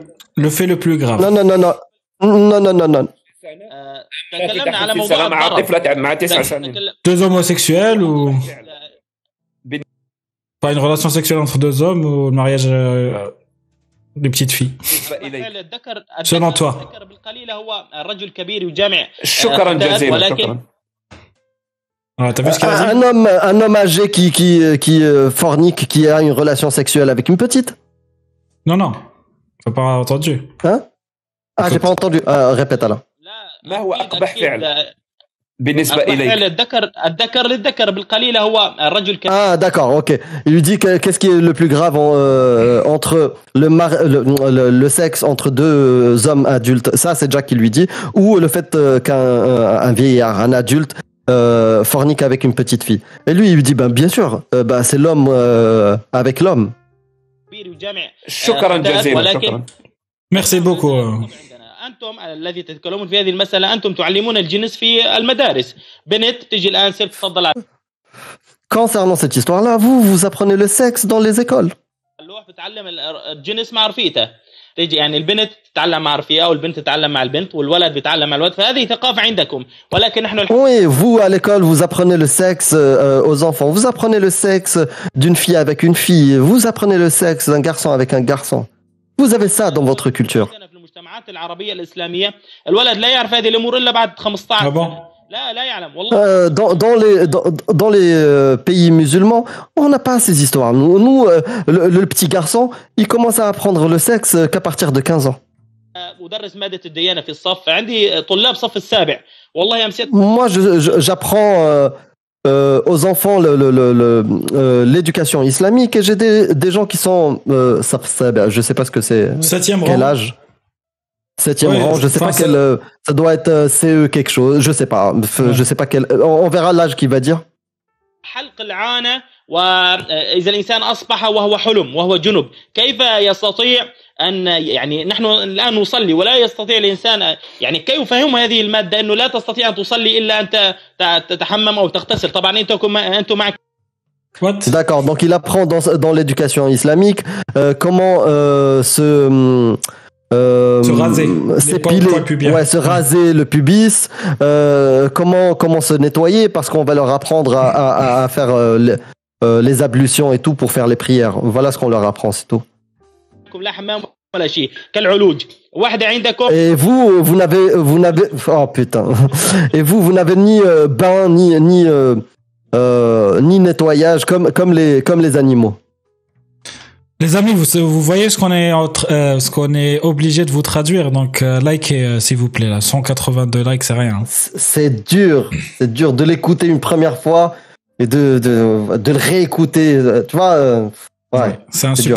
[SPEAKER 1] le fait le plus grave
[SPEAKER 2] Non, non, non, non. Non, non, non, non.
[SPEAKER 3] آه،
[SPEAKER 5] تحكي
[SPEAKER 3] تكلمنا على
[SPEAKER 5] في
[SPEAKER 3] موضوع
[SPEAKER 5] سلام مع
[SPEAKER 3] الضرر
[SPEAKER 5] طفلة مع تسع سنين
[SPEAKER 3] تكلم-
[SPEAKER 1] Deux homosexuels ou pas une relation sexuelle entre deux hommes ou le mariage euh, de petites filles
[SPEAKER 5] بالنسبة إليك.
[SPEAKER 3] فعل الذكر
[SPEAKER 1] Selon toi.
[SPEAKER 3] الذكر بالقليل هو الرجل كبير يجامع
[SPEAKER 5] شكرا
[SPEAKER 3] فتاة،
[SPEAKER 5] جزيلا
[SPEAKER 3] ولكن
[SPEAKER 5] شكرا
[SPEAKER 1] Ouais, T'as vu ce qu'elle a
[SPEAKER 2] Un,
[SPEAKER 1] dit
[SPEAKER 2] un homme, un homme âgé qui, qui, qui euh, fornique, qui a une relation sexuelle avec une petite
[SPEAKER 1] Non, non. T'as pas entendu.
[SPEAKER 2] Hein Ah, j'ai pas entendu. Euh, répète alors.
[SPEAKER 3] لا
[SPEAKER 5] ما هو
[SPEAKER 3] أكيد-
[SPEAKER 5] أقبح
[SPEAKER 3] أكيد،
[SPEAKER 5] فعل
[SPEAKER 3] آه،
[SPEAKER 5] بالنسبة
[SPEAKER 3] أقبح فعل
[SPEAKER 5] إليك
[SPEAKER 3] الذكر الذكر للذكر بالقليل هو الرجل كبير
[SPEAKER 2] Ah, d'accord, ok. Il lui dit que- qu'est-ce qui est le plus grave en, euh, entre le, mar- le, le- le sexe entre deux hommes adultes. Ça, c'est Jack qui lui dit. Ou le fait euh, qu'un un vieillard, un adulte, euh, fornique avec une petite fille. Et lui, il lui dit, ben, bien sûr, euh, ben, c'est l'homme euh, avec l'homme.
[SPEAKER 3] كبير يجامع
[SPEAKER 5] شكرا
[SPEAKER 3] فتاة،
[SPEAKER 5] جزيلا
[SPEAKER 3] ولكن
[SPEAKER 5] شكرا
[SPEAKER 1] Merci beaucoup. euh.
[SPEAKER 3] عندنا. انتم الذي تتكلمون في هذه المساله انتم تعلمون الجنس في المدارس بنت تجي الان سير تفضل على
[SPEAKER 2] Concernant cette histoire-là, vous, vous apprenez le sexe dans les écoles.
[SPEAKER 3] اللوح بتعلم ال- الجنس مع رفيقته تيجي يعني البنت تتعلم مع رفيقها والبنت تتعلم مع البنت والولد بيتعلم مع الولد فهذه ثقافه عندكم ولكن نحن الحمد
[SPEAKER 2] Oui, vous, à l'école, vous apprenez le sexe euh, aux enfants. Vous apprenez le sexe d'une fille avec une fille. Vous apprenez le sexe d'un garçon avec un garçon. Vous avez ça dans votre culture.
[SPEAKER 3] عندنا في المجتمعات العربيه الاسلاميه الولد لا يعرف هذه الامور الا بعد 15
[SPEAKER 1] Ah bon
[SPEAKER 3] سنه لا لا يعلم والله
[SPEAKER 2] Euh, dans, dans les, dans, dans les euh, pays musulmans, on n'a pas ces histoires. Nous, nous euh, le, le petit garçon, il commence à apprendre le sexe euh, qu'à partir de 15 ans. Moi, je- je- j'apprends euh, euh, aux enfants le- le- le- le, euh, l'éducation islamique et j'ai des, des gens qui sont... Euh, ça, ça- je sais pas ce que c'est.
[SPEAKER 1] Septième
[SPEAKER 2] Quel
[SPEAKER 1] rang.
[SPEAKER 2] âge Septième
[SPEAKER 1] Ouais,
[SPEAKER 2] rang, je sais
[SPEAKER 1] enfin,
[SPEAKER 2] pas
[SPEAKER 1] ça-
[SPEAKER 2] quel... euh, Ça doit être euh, CE quelque chose, je sais pas. F-
[SPEAKER 1] Ouais.
[SPEAKER 2] Je sais pas quel... On on verra l'âge qu'il va dire.
[SPEAKER 3] حلق العانه واذا الانسان اصبح وهو حلم وهو جنب كيف يستطيع ان يعني نحن الان نصلي ولا يستطيع الانسان يعني كيف يفهم هذه الماده انه لا تستطيع ان تصلي الا ان ت- ت- تتحمم او تغتسل طبعا انتم انتم معك
[SPEAKER 1] What
[SPEAKER 2] D'accord, donc il apprend dans, dans l'éducation islamique euh, comment euh, se... euh,
[SPEAKER 1] Se raser. Les
[SPEAKER 2] s'épiler,
[SPEAKER 1] poils pubiens.
[SPEAKER 2] ouais, se raser le pubis, euh, comment comment se nettoyer parce qu'on va leur apprendre à, à- à faire euh, les, euh, les ablutions et tout pour faire les prières. Voilà ce qu'on leur apprend, c'est tout. Et vous, vous n'avez, vous n'avez, oh putain. Et vous, vous n'avez ni euh, bain, ni ni euh, euh, ni nettoyage comme comme les comme les animaux.
[SPEAKER 1] Les amis, vous, vous voyez ce qu'on est, euh, ce qu'on est obligé de vous traduire. Donc, euh, likez, euh, s'il vous plaît. Là, 182 likes, c'est rien.
[SPEAKER 2] C'est dur, c'est dur de l'écouter une première fois et de de, de le réécouter. Tu vois, euh, ouais.
[SPEAKER 1] C'est un
[SPEAKER 2] dur.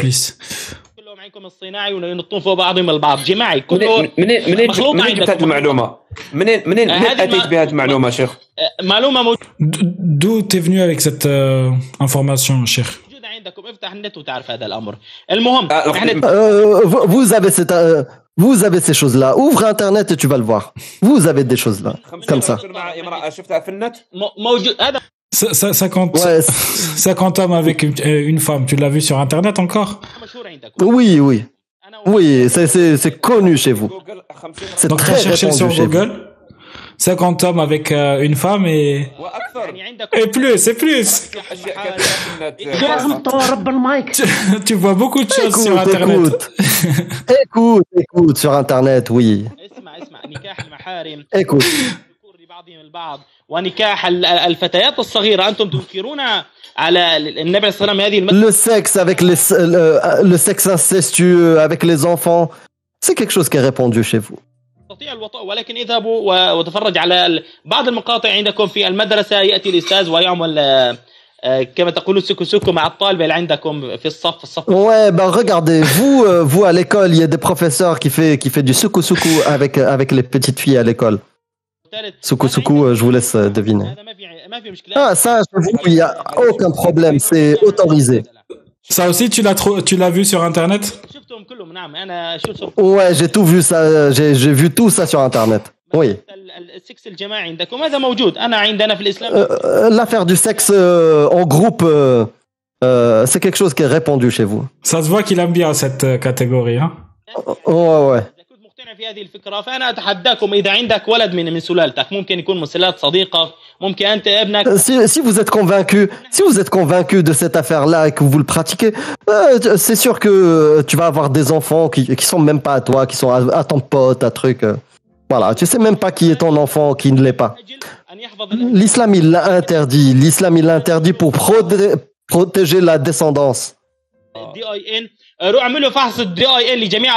[SPEAKER 3] التحكم الصناعي وينطون فوق بعضهم البعض جماعي كله
[SPEAKER 5] منين منين منين جبت هذه المعلومة؟ منين منين
[SPEAKER 3] آه، أتيت
[SPEAKER 5] بهذه المعلومة شيخ؟
[SPEAKER 3] آه، معلومة موجوده
[SPEAKER 1] دو تي فيني افيك سيت انفورماسيون شيخ موجودة
[SPEAKER 3] عندكم افتح النت وتعرف هذا الأمر المهم
[SPEAKER 5] آه،
[SPEAKER 2] إحنا فو زابي فوز Vous avez ces choses-là. Ouvre Internet et tu vas le voir. Vous avez des choses-là. Comme ça.
[SPEAKER 1] 50, hommes avec euh, une femme, tu l'as vu sur Internet encore?
[SPEAKER 2] Oui, oui. Oui, c'est connu chez vous. C'est très
[SPEAKER 1] cherché sur Google? 50 hommes avec euh, une femme et et plus et plus. Tu, vois beaucoup de choses sur internet.
[SPEAKER 2] écoute. Écoute écoute sur internet oui. Écoute.
[SPEAKER 3] الذكور لبعضهم البعض ونكاح ال- الفتيات الصغيره انتم تنكرون على النبي صلى الله عليه وسلم هذه المسألة
[SPEAKER 2] le sexe avec les, le, le sexe incestueux avec les enfants, c'est quelque chose qui est répandu chez vous.
[SPEAKER 3] تستطيع الوطء ولكن اذهبوا و- وتفرج على ال- بعض المقاطع عندكم في المدرسه ياتي الاستاذ ويعمل آه، آه، كما تقولون سكو سكو مع الطالبه اللي عندكم في الصف الصف
[SPEAKER 2] Ouais, ben regardez, vous, euh, vous à l'école, il y a des professeurs qui fait qui fait du suku suku avec avec les petites filles à l'école. Soukou Soukou, euh, je vous laisse euh, deviner. Ah, ça, je vous, il n'y a aucun problème, c'est autorisé.
[SPEAKER 1] Ça aussi, tu l'as tu l'as vu sur Internet?
[SPEAKER 2] Ouais, j'ai tout vu ça, euh, j'ai vu tout ça sur Internet. Oui. L'affaire du sexe en groupe, c'est quelque chose qui est répandu chez vous.
[SPEAKER 1] Ça se voit qu'il aime bien cette catégorie. Hein?
[SPEAKER 2] Oh, ouais, ouais
[SPEAKER 3] اذا كنت مقتنع في هذه الفكره فانا اتحداكم اذا عندك ولد من من سلالتك ممكن يكون من سلاله صديقك ممكن انت ابنك
[SPEAKER 2] Euh, Si, si vous êtes convaincu, si vous êtes convaincu de cette affaire-là et que vous le pratiquez, euh, c'est sûr que euh, tu vas avoir des enfants qui qui sont même pas à toi, qui sont à, à ton pote, à truc. euh. Voilà, tu sais même pas qui est ton enfant, qui ne l'est pas.
[SPEAKER 3] أجل ان يحفظ ال-
[SPEAKER 2] L'islam il l'a interdit. L'islam il l'a interdit pour prode- protéger la descendance.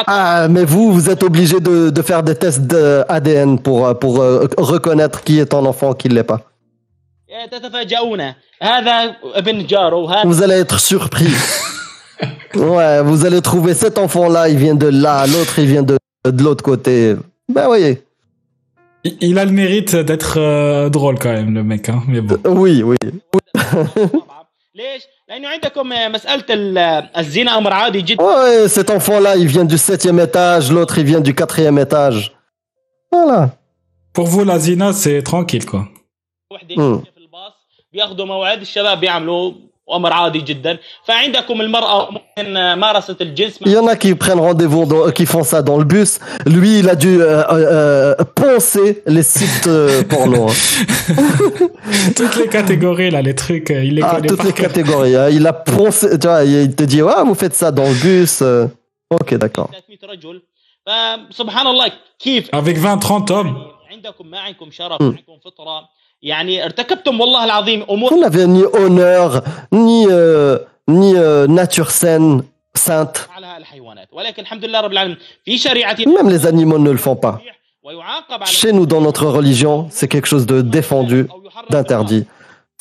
[SPEAKER 2] Ah, mais vous, vous êtes obligé de, de, faire des tests d'ADN pour, euh, pour euh, reconnaître qui est un enfant, qui ne l'est pas. Vous allez être surpris. ouais, vous allez trouver cet enfant-là, il vient de là, l'autre, il vient de, de l'autre côté. Ben, voyez.
[SPEAKER 1] Il, a le mérite d'être euh, drôle quand même, le mec. Hein, mais bon.
[SPEAKER 2] Oui, oui. oui.
[SPEAKER 3] ليش؟ لانه عندكم مساله ال- الزنا امر عادي جدا
[SPEAKER 2] Ouais, cet enfant-là, il vient du septième étage, l'autre il vient du quatrième étage. Voilà.
[SPEAKER 1] Pour vous, la zina, c'est tranquille, quoi.
[SPEAKER 3] وحده
[SPEAKER 2] مم.
[SPEAKER 3] في الباص بياخذوا موعد الشباب بيعملوا امر عادي جدا فعندكم المراه ممكن مارست الجنس
[SPEAKER 2] Il y en a qui prennent rendez-vous, dans- qui font ça dans le bus. Lui, il a dû euh, euh, euh, poncer les sites euh, porno. hein.
[SPEAKER 1] Toutes les catégories, là, les trucs, euh, il les
[SPEAKER 2] Ah,
[SPEAKER 1] connaît
[SPEAKER 2] toutes
[SPEAKER 1] par
[SPEAKER 2] les
[SPEAKER 1] cœur.
[SPEAKER 2] catégories. hein. Il a poncé, tu vois, il te dit, ouais, vous faites ça dans le bus. euh. Ok, d'accord.
[SPEAKER 3] 300 رجل فسبحان الله كيف
[SPEAKER 1] Avec 20-30 hommes.
[SPEAKER 3] عندكم ما عندكم شرف
[SPEAKER 2] مم.
[SPEAKER 3] ما عندكم فطره يعني ارتكبتم والله العظيم امور
[SPEAKER 2] Vous n'avez ni honneur, ni, euh, ni euh, nature saine, sainte.
[SPEAKER 3] فعلها الحيوانات ولكن الحمد لله رب العالمين في شريعتنا
[SPEAKER 2] Même les animaux ne le font pas.
[SPEAKER 3] ويعاقب على
[SPEAKER 2] Chez nous, dans notre religion, c'est quelque chose de défendu,
[SPEAKER 3] أو يحرم
[SPEAKER 2] d'interdit.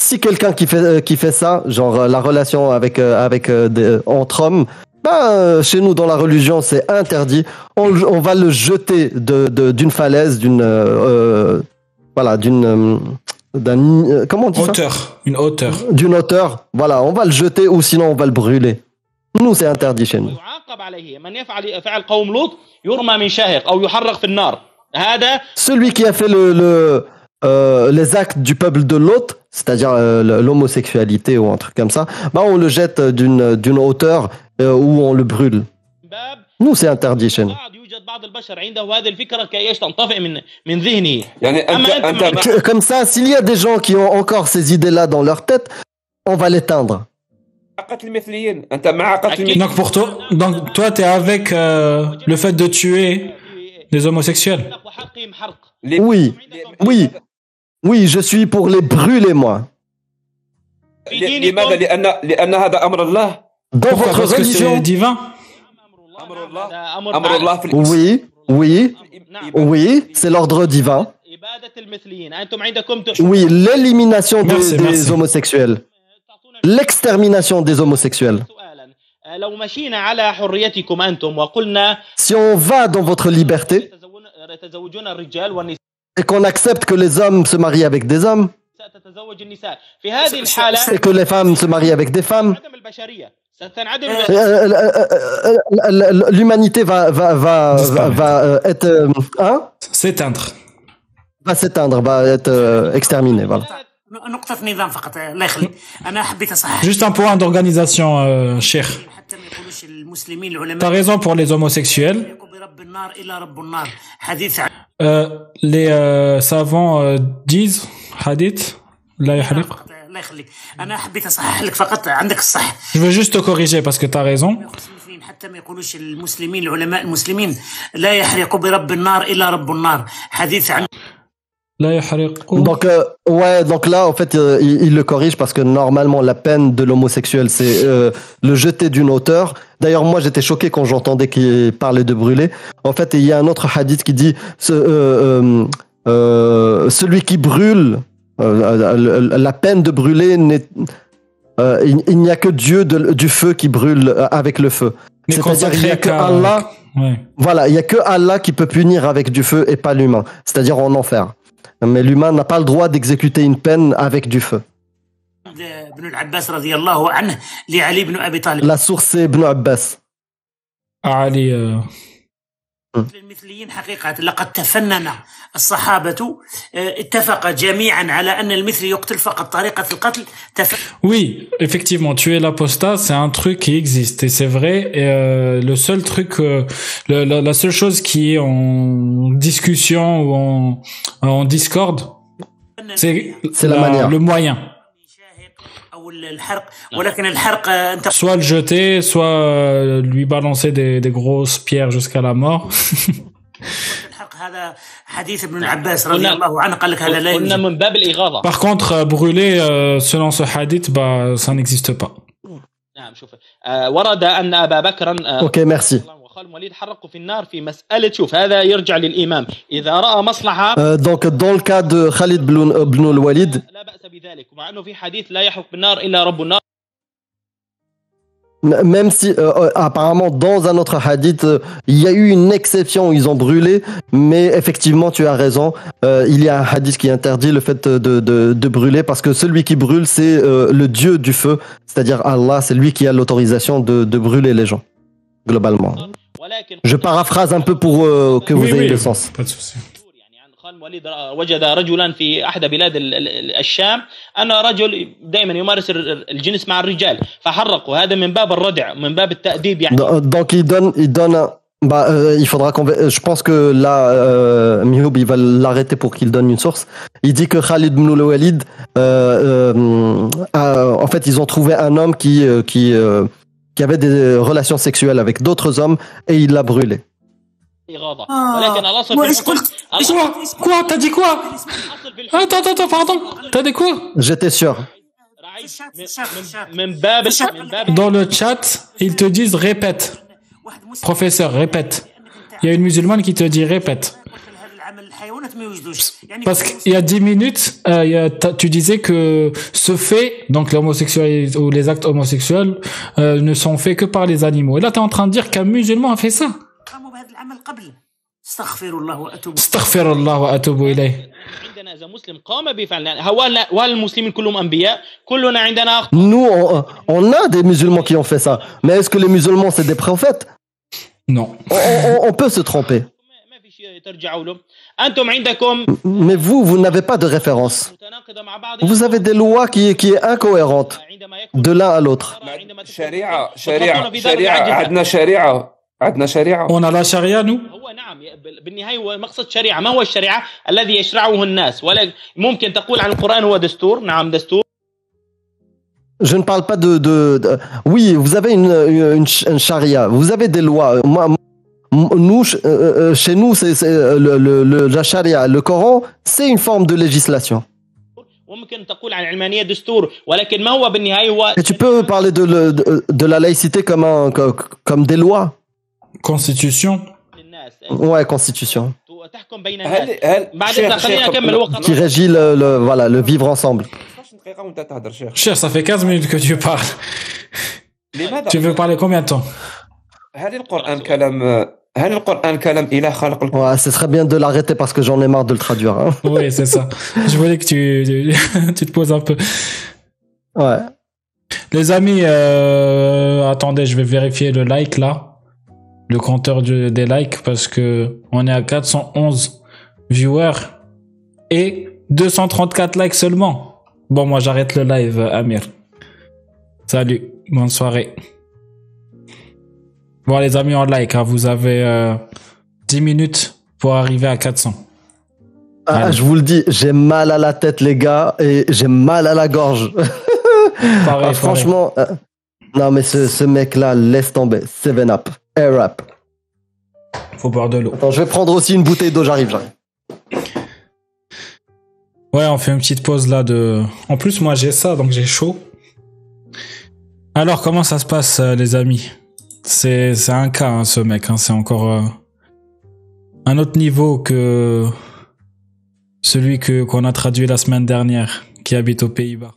[SPEAKER 2] Si quelqu'un qui fait, euh, qui fait ça, genre euh, la relation avec, euh, avec, euh, des- entre hommes, ben, euh, chez nous, dans la religion, c'est interdit. On, le- on va le jeter de- de- d'une falaise, d'une. euh, euh, voilà, d'une euh, d'un euh, comment on dit
[SPEAKER 1] hauteur, une hauteur.
[SPEAKER 2] D'une hauteur. Voilà, on va le jeter ou sinon on va le brûler. Nous c'est interdit chez nous. Celui qui a fait le, euh, les actes du peuple de l'autre, c'est-à-dire l'homosexualité ou un truc comme ça, bah on le jette d'une d'une hauteur euh, où on le brûle. Nous c'est interdit chez nous
[SPEAKER 3] بعض يوجد بعض البشر عنده هذه الفكره كي ايش تنطفئ من من ذهنه
[SPEAKER 5] يعني انت
[SPEAKER 3] أما أنت
[SPEAKER 5] انت
[SPEAKER 3] مع-
[SPEAKER 5] مع-
[SPEAKER 2] Que- Comme ça, s'il y a des gens qui ont encore ces idées-là dans leur tête, on va l'éteindre.
[SPEAKER 5] قتل المثليين انت مع قتل
[SPEAKER 3] أكيد.
[SPEAKER 5] المثليين
[SPEAKER 1] Donc pour toi, donc toi, t'es avec euh, le fait de tuer les homosexuels.
[SPEAKER 3] وحقهم حرق
[SPEAKER 5] ليه-
[SPEAKER 2] Oui, oui, oui, je suis pour les brûler, moi.
[SPEAKER 3] في
[SPEAKER 5] ليه-
[SPEAKER 3] دينكم
[SPEAKER 5] لماذا لان لان هذا امر الله
[SPEAKER 2] Dans
[SPEAKER 1] Pourquoi
[SPEAKER 2] votre
[SPEAKER 1] Parce que c'est
[SPEAKER 2] religion,
[SPEAKER 1] divin.
[SPEAKER 2] Oui, oui, oui, c'est l'ordre divin. Oui, l'élimination des, des homosexuels. L'extermination des homosexuels. Si on va dans votre liberté et qu'on accepte que les hommes se marient avec des hommes, c'est que les femmes se marient avec des femmes. Euh, euh, euh, l'humanité va, va, va, va, être. Hein
[SPEAKER 1] S'éteindre.
[SPEAKER 2] Va s'éteindre, va être exterminée. Voilà.
[SPEAKER 1] Juste un point d'organisation, euh, cher. T'as raison pour les homosexuels. Les savants disent, hadith, la yahriq.
[SPEAKER 4] الله يخليك انا حبيت اصحح لك فقط عندك الصح
[SPEAKER 1] Je veux juste te corriger parce que t'as raison.
[SPEAKER 4] المسلمين حتى ما يقولوش المسلمين العلماء المسلمين لا يحرق برب النار الا رب النار حديث عن
[SPEAKER 1] La yahriq.
[SPEAKER 2] Donc, euh, ouais, donc là, en fait, euh, il, il le corrige parce que normalement, la peine de l'homosexuel, c'est euh, le jeter d'une hauteur. D'ailleurs, moi, j'étais choqué quand j'entendais qu'il parlait de brûler. En fait, il y a un autre hadith qui dit ce, euh, euh, euh, celui qui brûle, euh, euh, la peine de brûler n'est. Euh, il, n'y a que Dieu du feu qui brûle avec le feu. C'est-à-dire qu'il n'y a que Allah. Voilà, il n'y a que Allah qui peut punir avec du feu et pas l'humain. C'est-à-dire en enfer. Mais l'humain n'a pas le droit d'exécuter une peine avec du feu. La source c'est Ibn Abbas.
[SPEAKER 1] Ali.
[SPEAKER 4] المثليين حقيقة لقد تفنن الصحابة آه، اتفق جميعا على أن المثلي يقتل فقط طريقة القتل تف...
[SPEAKER 1] Oui, effectivement, tuer l'apostat, c'est un truc qui existe et c'est vrai. Et, euh, le seul truc, euh, le- la, la seule chose qui est en discussion ou en, en discorde, c'est
[SPEAKER 2] C'est la manière.
[SPEAKER 1] le moyen.
[SPEAKER 4] أو الحرق ولكن الحرق آه، أنت
[SPEAKER 1] Soit le jeter, soit euh, lui balancer des, des grosses pierres jusqu'à la mort.
[SPEAKER 4] الحرق هذا حديث ابن عباس رضي
[SPEAKER 3] قلنا-
[SPEAKER 4] الله عنه قال لك هذا لا
[SPEAKER 3] قلنا
[SPEAKER 4] يوجد
[SPEAKER 3] من باب الاغاظه
[SPEAKER 1] Par contre, euh, brûler, euh, selon ce hadith, bah, ça n'existe pas.
[SPEAKER 3] نعم شوف آه ورد ان ابا بكر آه
[SPEAKER 2] Ok, merci. Euh, donc dans le cas de Khalid ibn euh, al-Walid même si euh, euh, apparemment dans un autre hadith il y a eu une exception où ils ont brûlé mais effectivement tu as raison il y a un hadith qui interdit le fait de, de, de brûler parce que celui qui brûle c'est le dieu du feu c'est-à-dire Allah c'est lui qui a l'autorisation de, de brûler les gens globalement.
[SPEAKER 3] ولكن
[SPEAKER 2] Je paraphrase un peu pour euh, que vous
[SPEAKER 1] Oui,
[SPEAKER 2] ayez
[SPEAKER 1] oui.
[SPEAKER 2] le sens.
[SPEAKER 1] Pas de souci.
[SPEAKER 3] يعني عن خالد الوليد رأى- وجد رجلا في احدى بلاد ال- ال- الشام ان رجل دائما يمارس ال- الجنس مع الرجال فحرقوا هذا من باب الردع من باب التاديب يعني
[SPEAKER 2] Do- Donc il donne, il donne. un- Bah, euh, il faudra qu'on. Je pense que là, euh, Mihoub, il va l'arrêter pour qu'il donne une source. Il dit que Khalid ibn al-Walid, euh, euh, a- en fait, ils ont trouvé un homme qui euh, qui euh, qui avait des euh, relations sexuelles avec d'autres hommes et il l'a brûlé.
[SPEAKER 3] Ah.
[SPEAKER 1] Quoi? T'as dit quoi? Attends, attends, pardon. T'as dit quoi?
[SPEAKER 2] J'étais sûr.
[SPEAKER 1] Dans le chat, ils te disent répète. Professeur, répète. Il y a une musulmane qui te dit répète. Parce qu'il y a 10 minutes, euh, il y a- t'as- tu disais que ce fait, donc l'homosexualité ou les actes homosexuels, euh, ne sont faits que par les animaux. Et là, tu es en train de dire qu'un musulman a fait ça.
[SPEAKER 4] قاموا بهذا العمل قبل استغفر الله واتوب
[SPEAKER 1] Astaghfirullah wa atubu ilayh.
[SPEAKER 3] عندنا اذا مسلم قام بفعل هل وهل المسلمين كلهم انبياء؟ كلنا عندنا أخطاء.
[SPEAKER 2] Nous, on, on a des musulmans qui ont fait ça. Mais est-ce que les musulmans c'est des prophètes
[SPEAKER 1] Non.
[SPEAKER 2] on, on- on peut se tromper.
[SPEAKER 3] ما ما في شيء ترجعوا له انتم عندكم
[SPEAKER 2] Mais vous, vous n'avez pas de référence.
[SPEAKER 3] متناقضه مع بعض
[SPEAKER 2] Vous avez des lois qui qui est incohérentes
[SPEAKER 3] عندما يكون
[SPEAKER 2] de l'un à l'autre.
[SPEAKER 3] عندما تكون-
[SPEAKER 5] شريعه
[SPEAKER 3] تتفقون
[SPEAKER 5] شريعه
[SPEAKER 3] في ذلك
[SPEAKER 5] شريعه
[SPEAKER 3] عجزا.
[SPEAKER 5] عندنا شريعه عندنا شريعه
[SPEAKER 1] On a la charia, nous
[SPEAKER 3] هو نعم بال- بالنهايه هو مقصد شريعه ما هو الشريعه الذي يشرعه الناس ولا ممكن تقول عن القران هو دستور نعم دستور
[SPEAKER 2] Je ne parle pas de, de, de- Oui, vous avez une, une, ch- une charia, vous avez des lois. Moi, m- nous, euh, euh, euh, chez nous, c'est, le, le, le, la charia, le Coran, c'est une forme de législation. Et tu peux parler de, de la laïcité comme, un, comme, comme des lois.
[SPEAKER 1] Constitution.
[SPEAKER 2] Ouais, constitution. Qui régit le, le, voilà, le vivre ensemble.
[SPEAKER 1] Cher, ça fait 15 minutes que tu parles. tu veux parler combien de temps?
[SPEAKER 2] Ouais, ce serait bien de l'arrêter parce que j'en ai marre de le traduire. Hein.
[SPEAKER 1] Oui, c'est ça. Je voulais que tu, tu te poses un peu.
[SPEAKER 2] Ouais.
[SPEAKER 1] Les amis, euh, attendez, je vais vérifier le like là. Le compteur des likes parce que on est à 411 viewers et 234 likes seulement. Bon, moi j'arrête le live, Amir. Salut, bonne soirée. Bon, les amis en like, hein, vous avez euh, 10 minutes pour arriver à 400.
[SPEAKER 2] Ah,
[SPEAKER 1] Allez.
[SPEAKER 2] je vous le dis, j'ai mal à la tête, les gars, et j'ai mal à la gorge.
[SPEAKER 1] Pareil,
[SPEAKER 2] Ah, franchement, euh, non, mais ce, ce mec-là, laisse tomber. Seven Up, Air Up.
[SPEAKER 1] faut boire de l'eau.
[SPEAKER 2] Attends, je vais prendre aussi une bouteille d'eau, j'arrive, j'arrive.
[SPEAKER 1] Ouais, on fait une petite pause là de. En plus, moi j'ai ça, donc j'ai chaud. Alors, comment ça se passe, euh, les amis? C'est un cas, hein, ce mec. hein, C'est encore euh, un autre niveau que celui que qu'on a traduit la semaine dernière, qui habite aux Pays-Bas.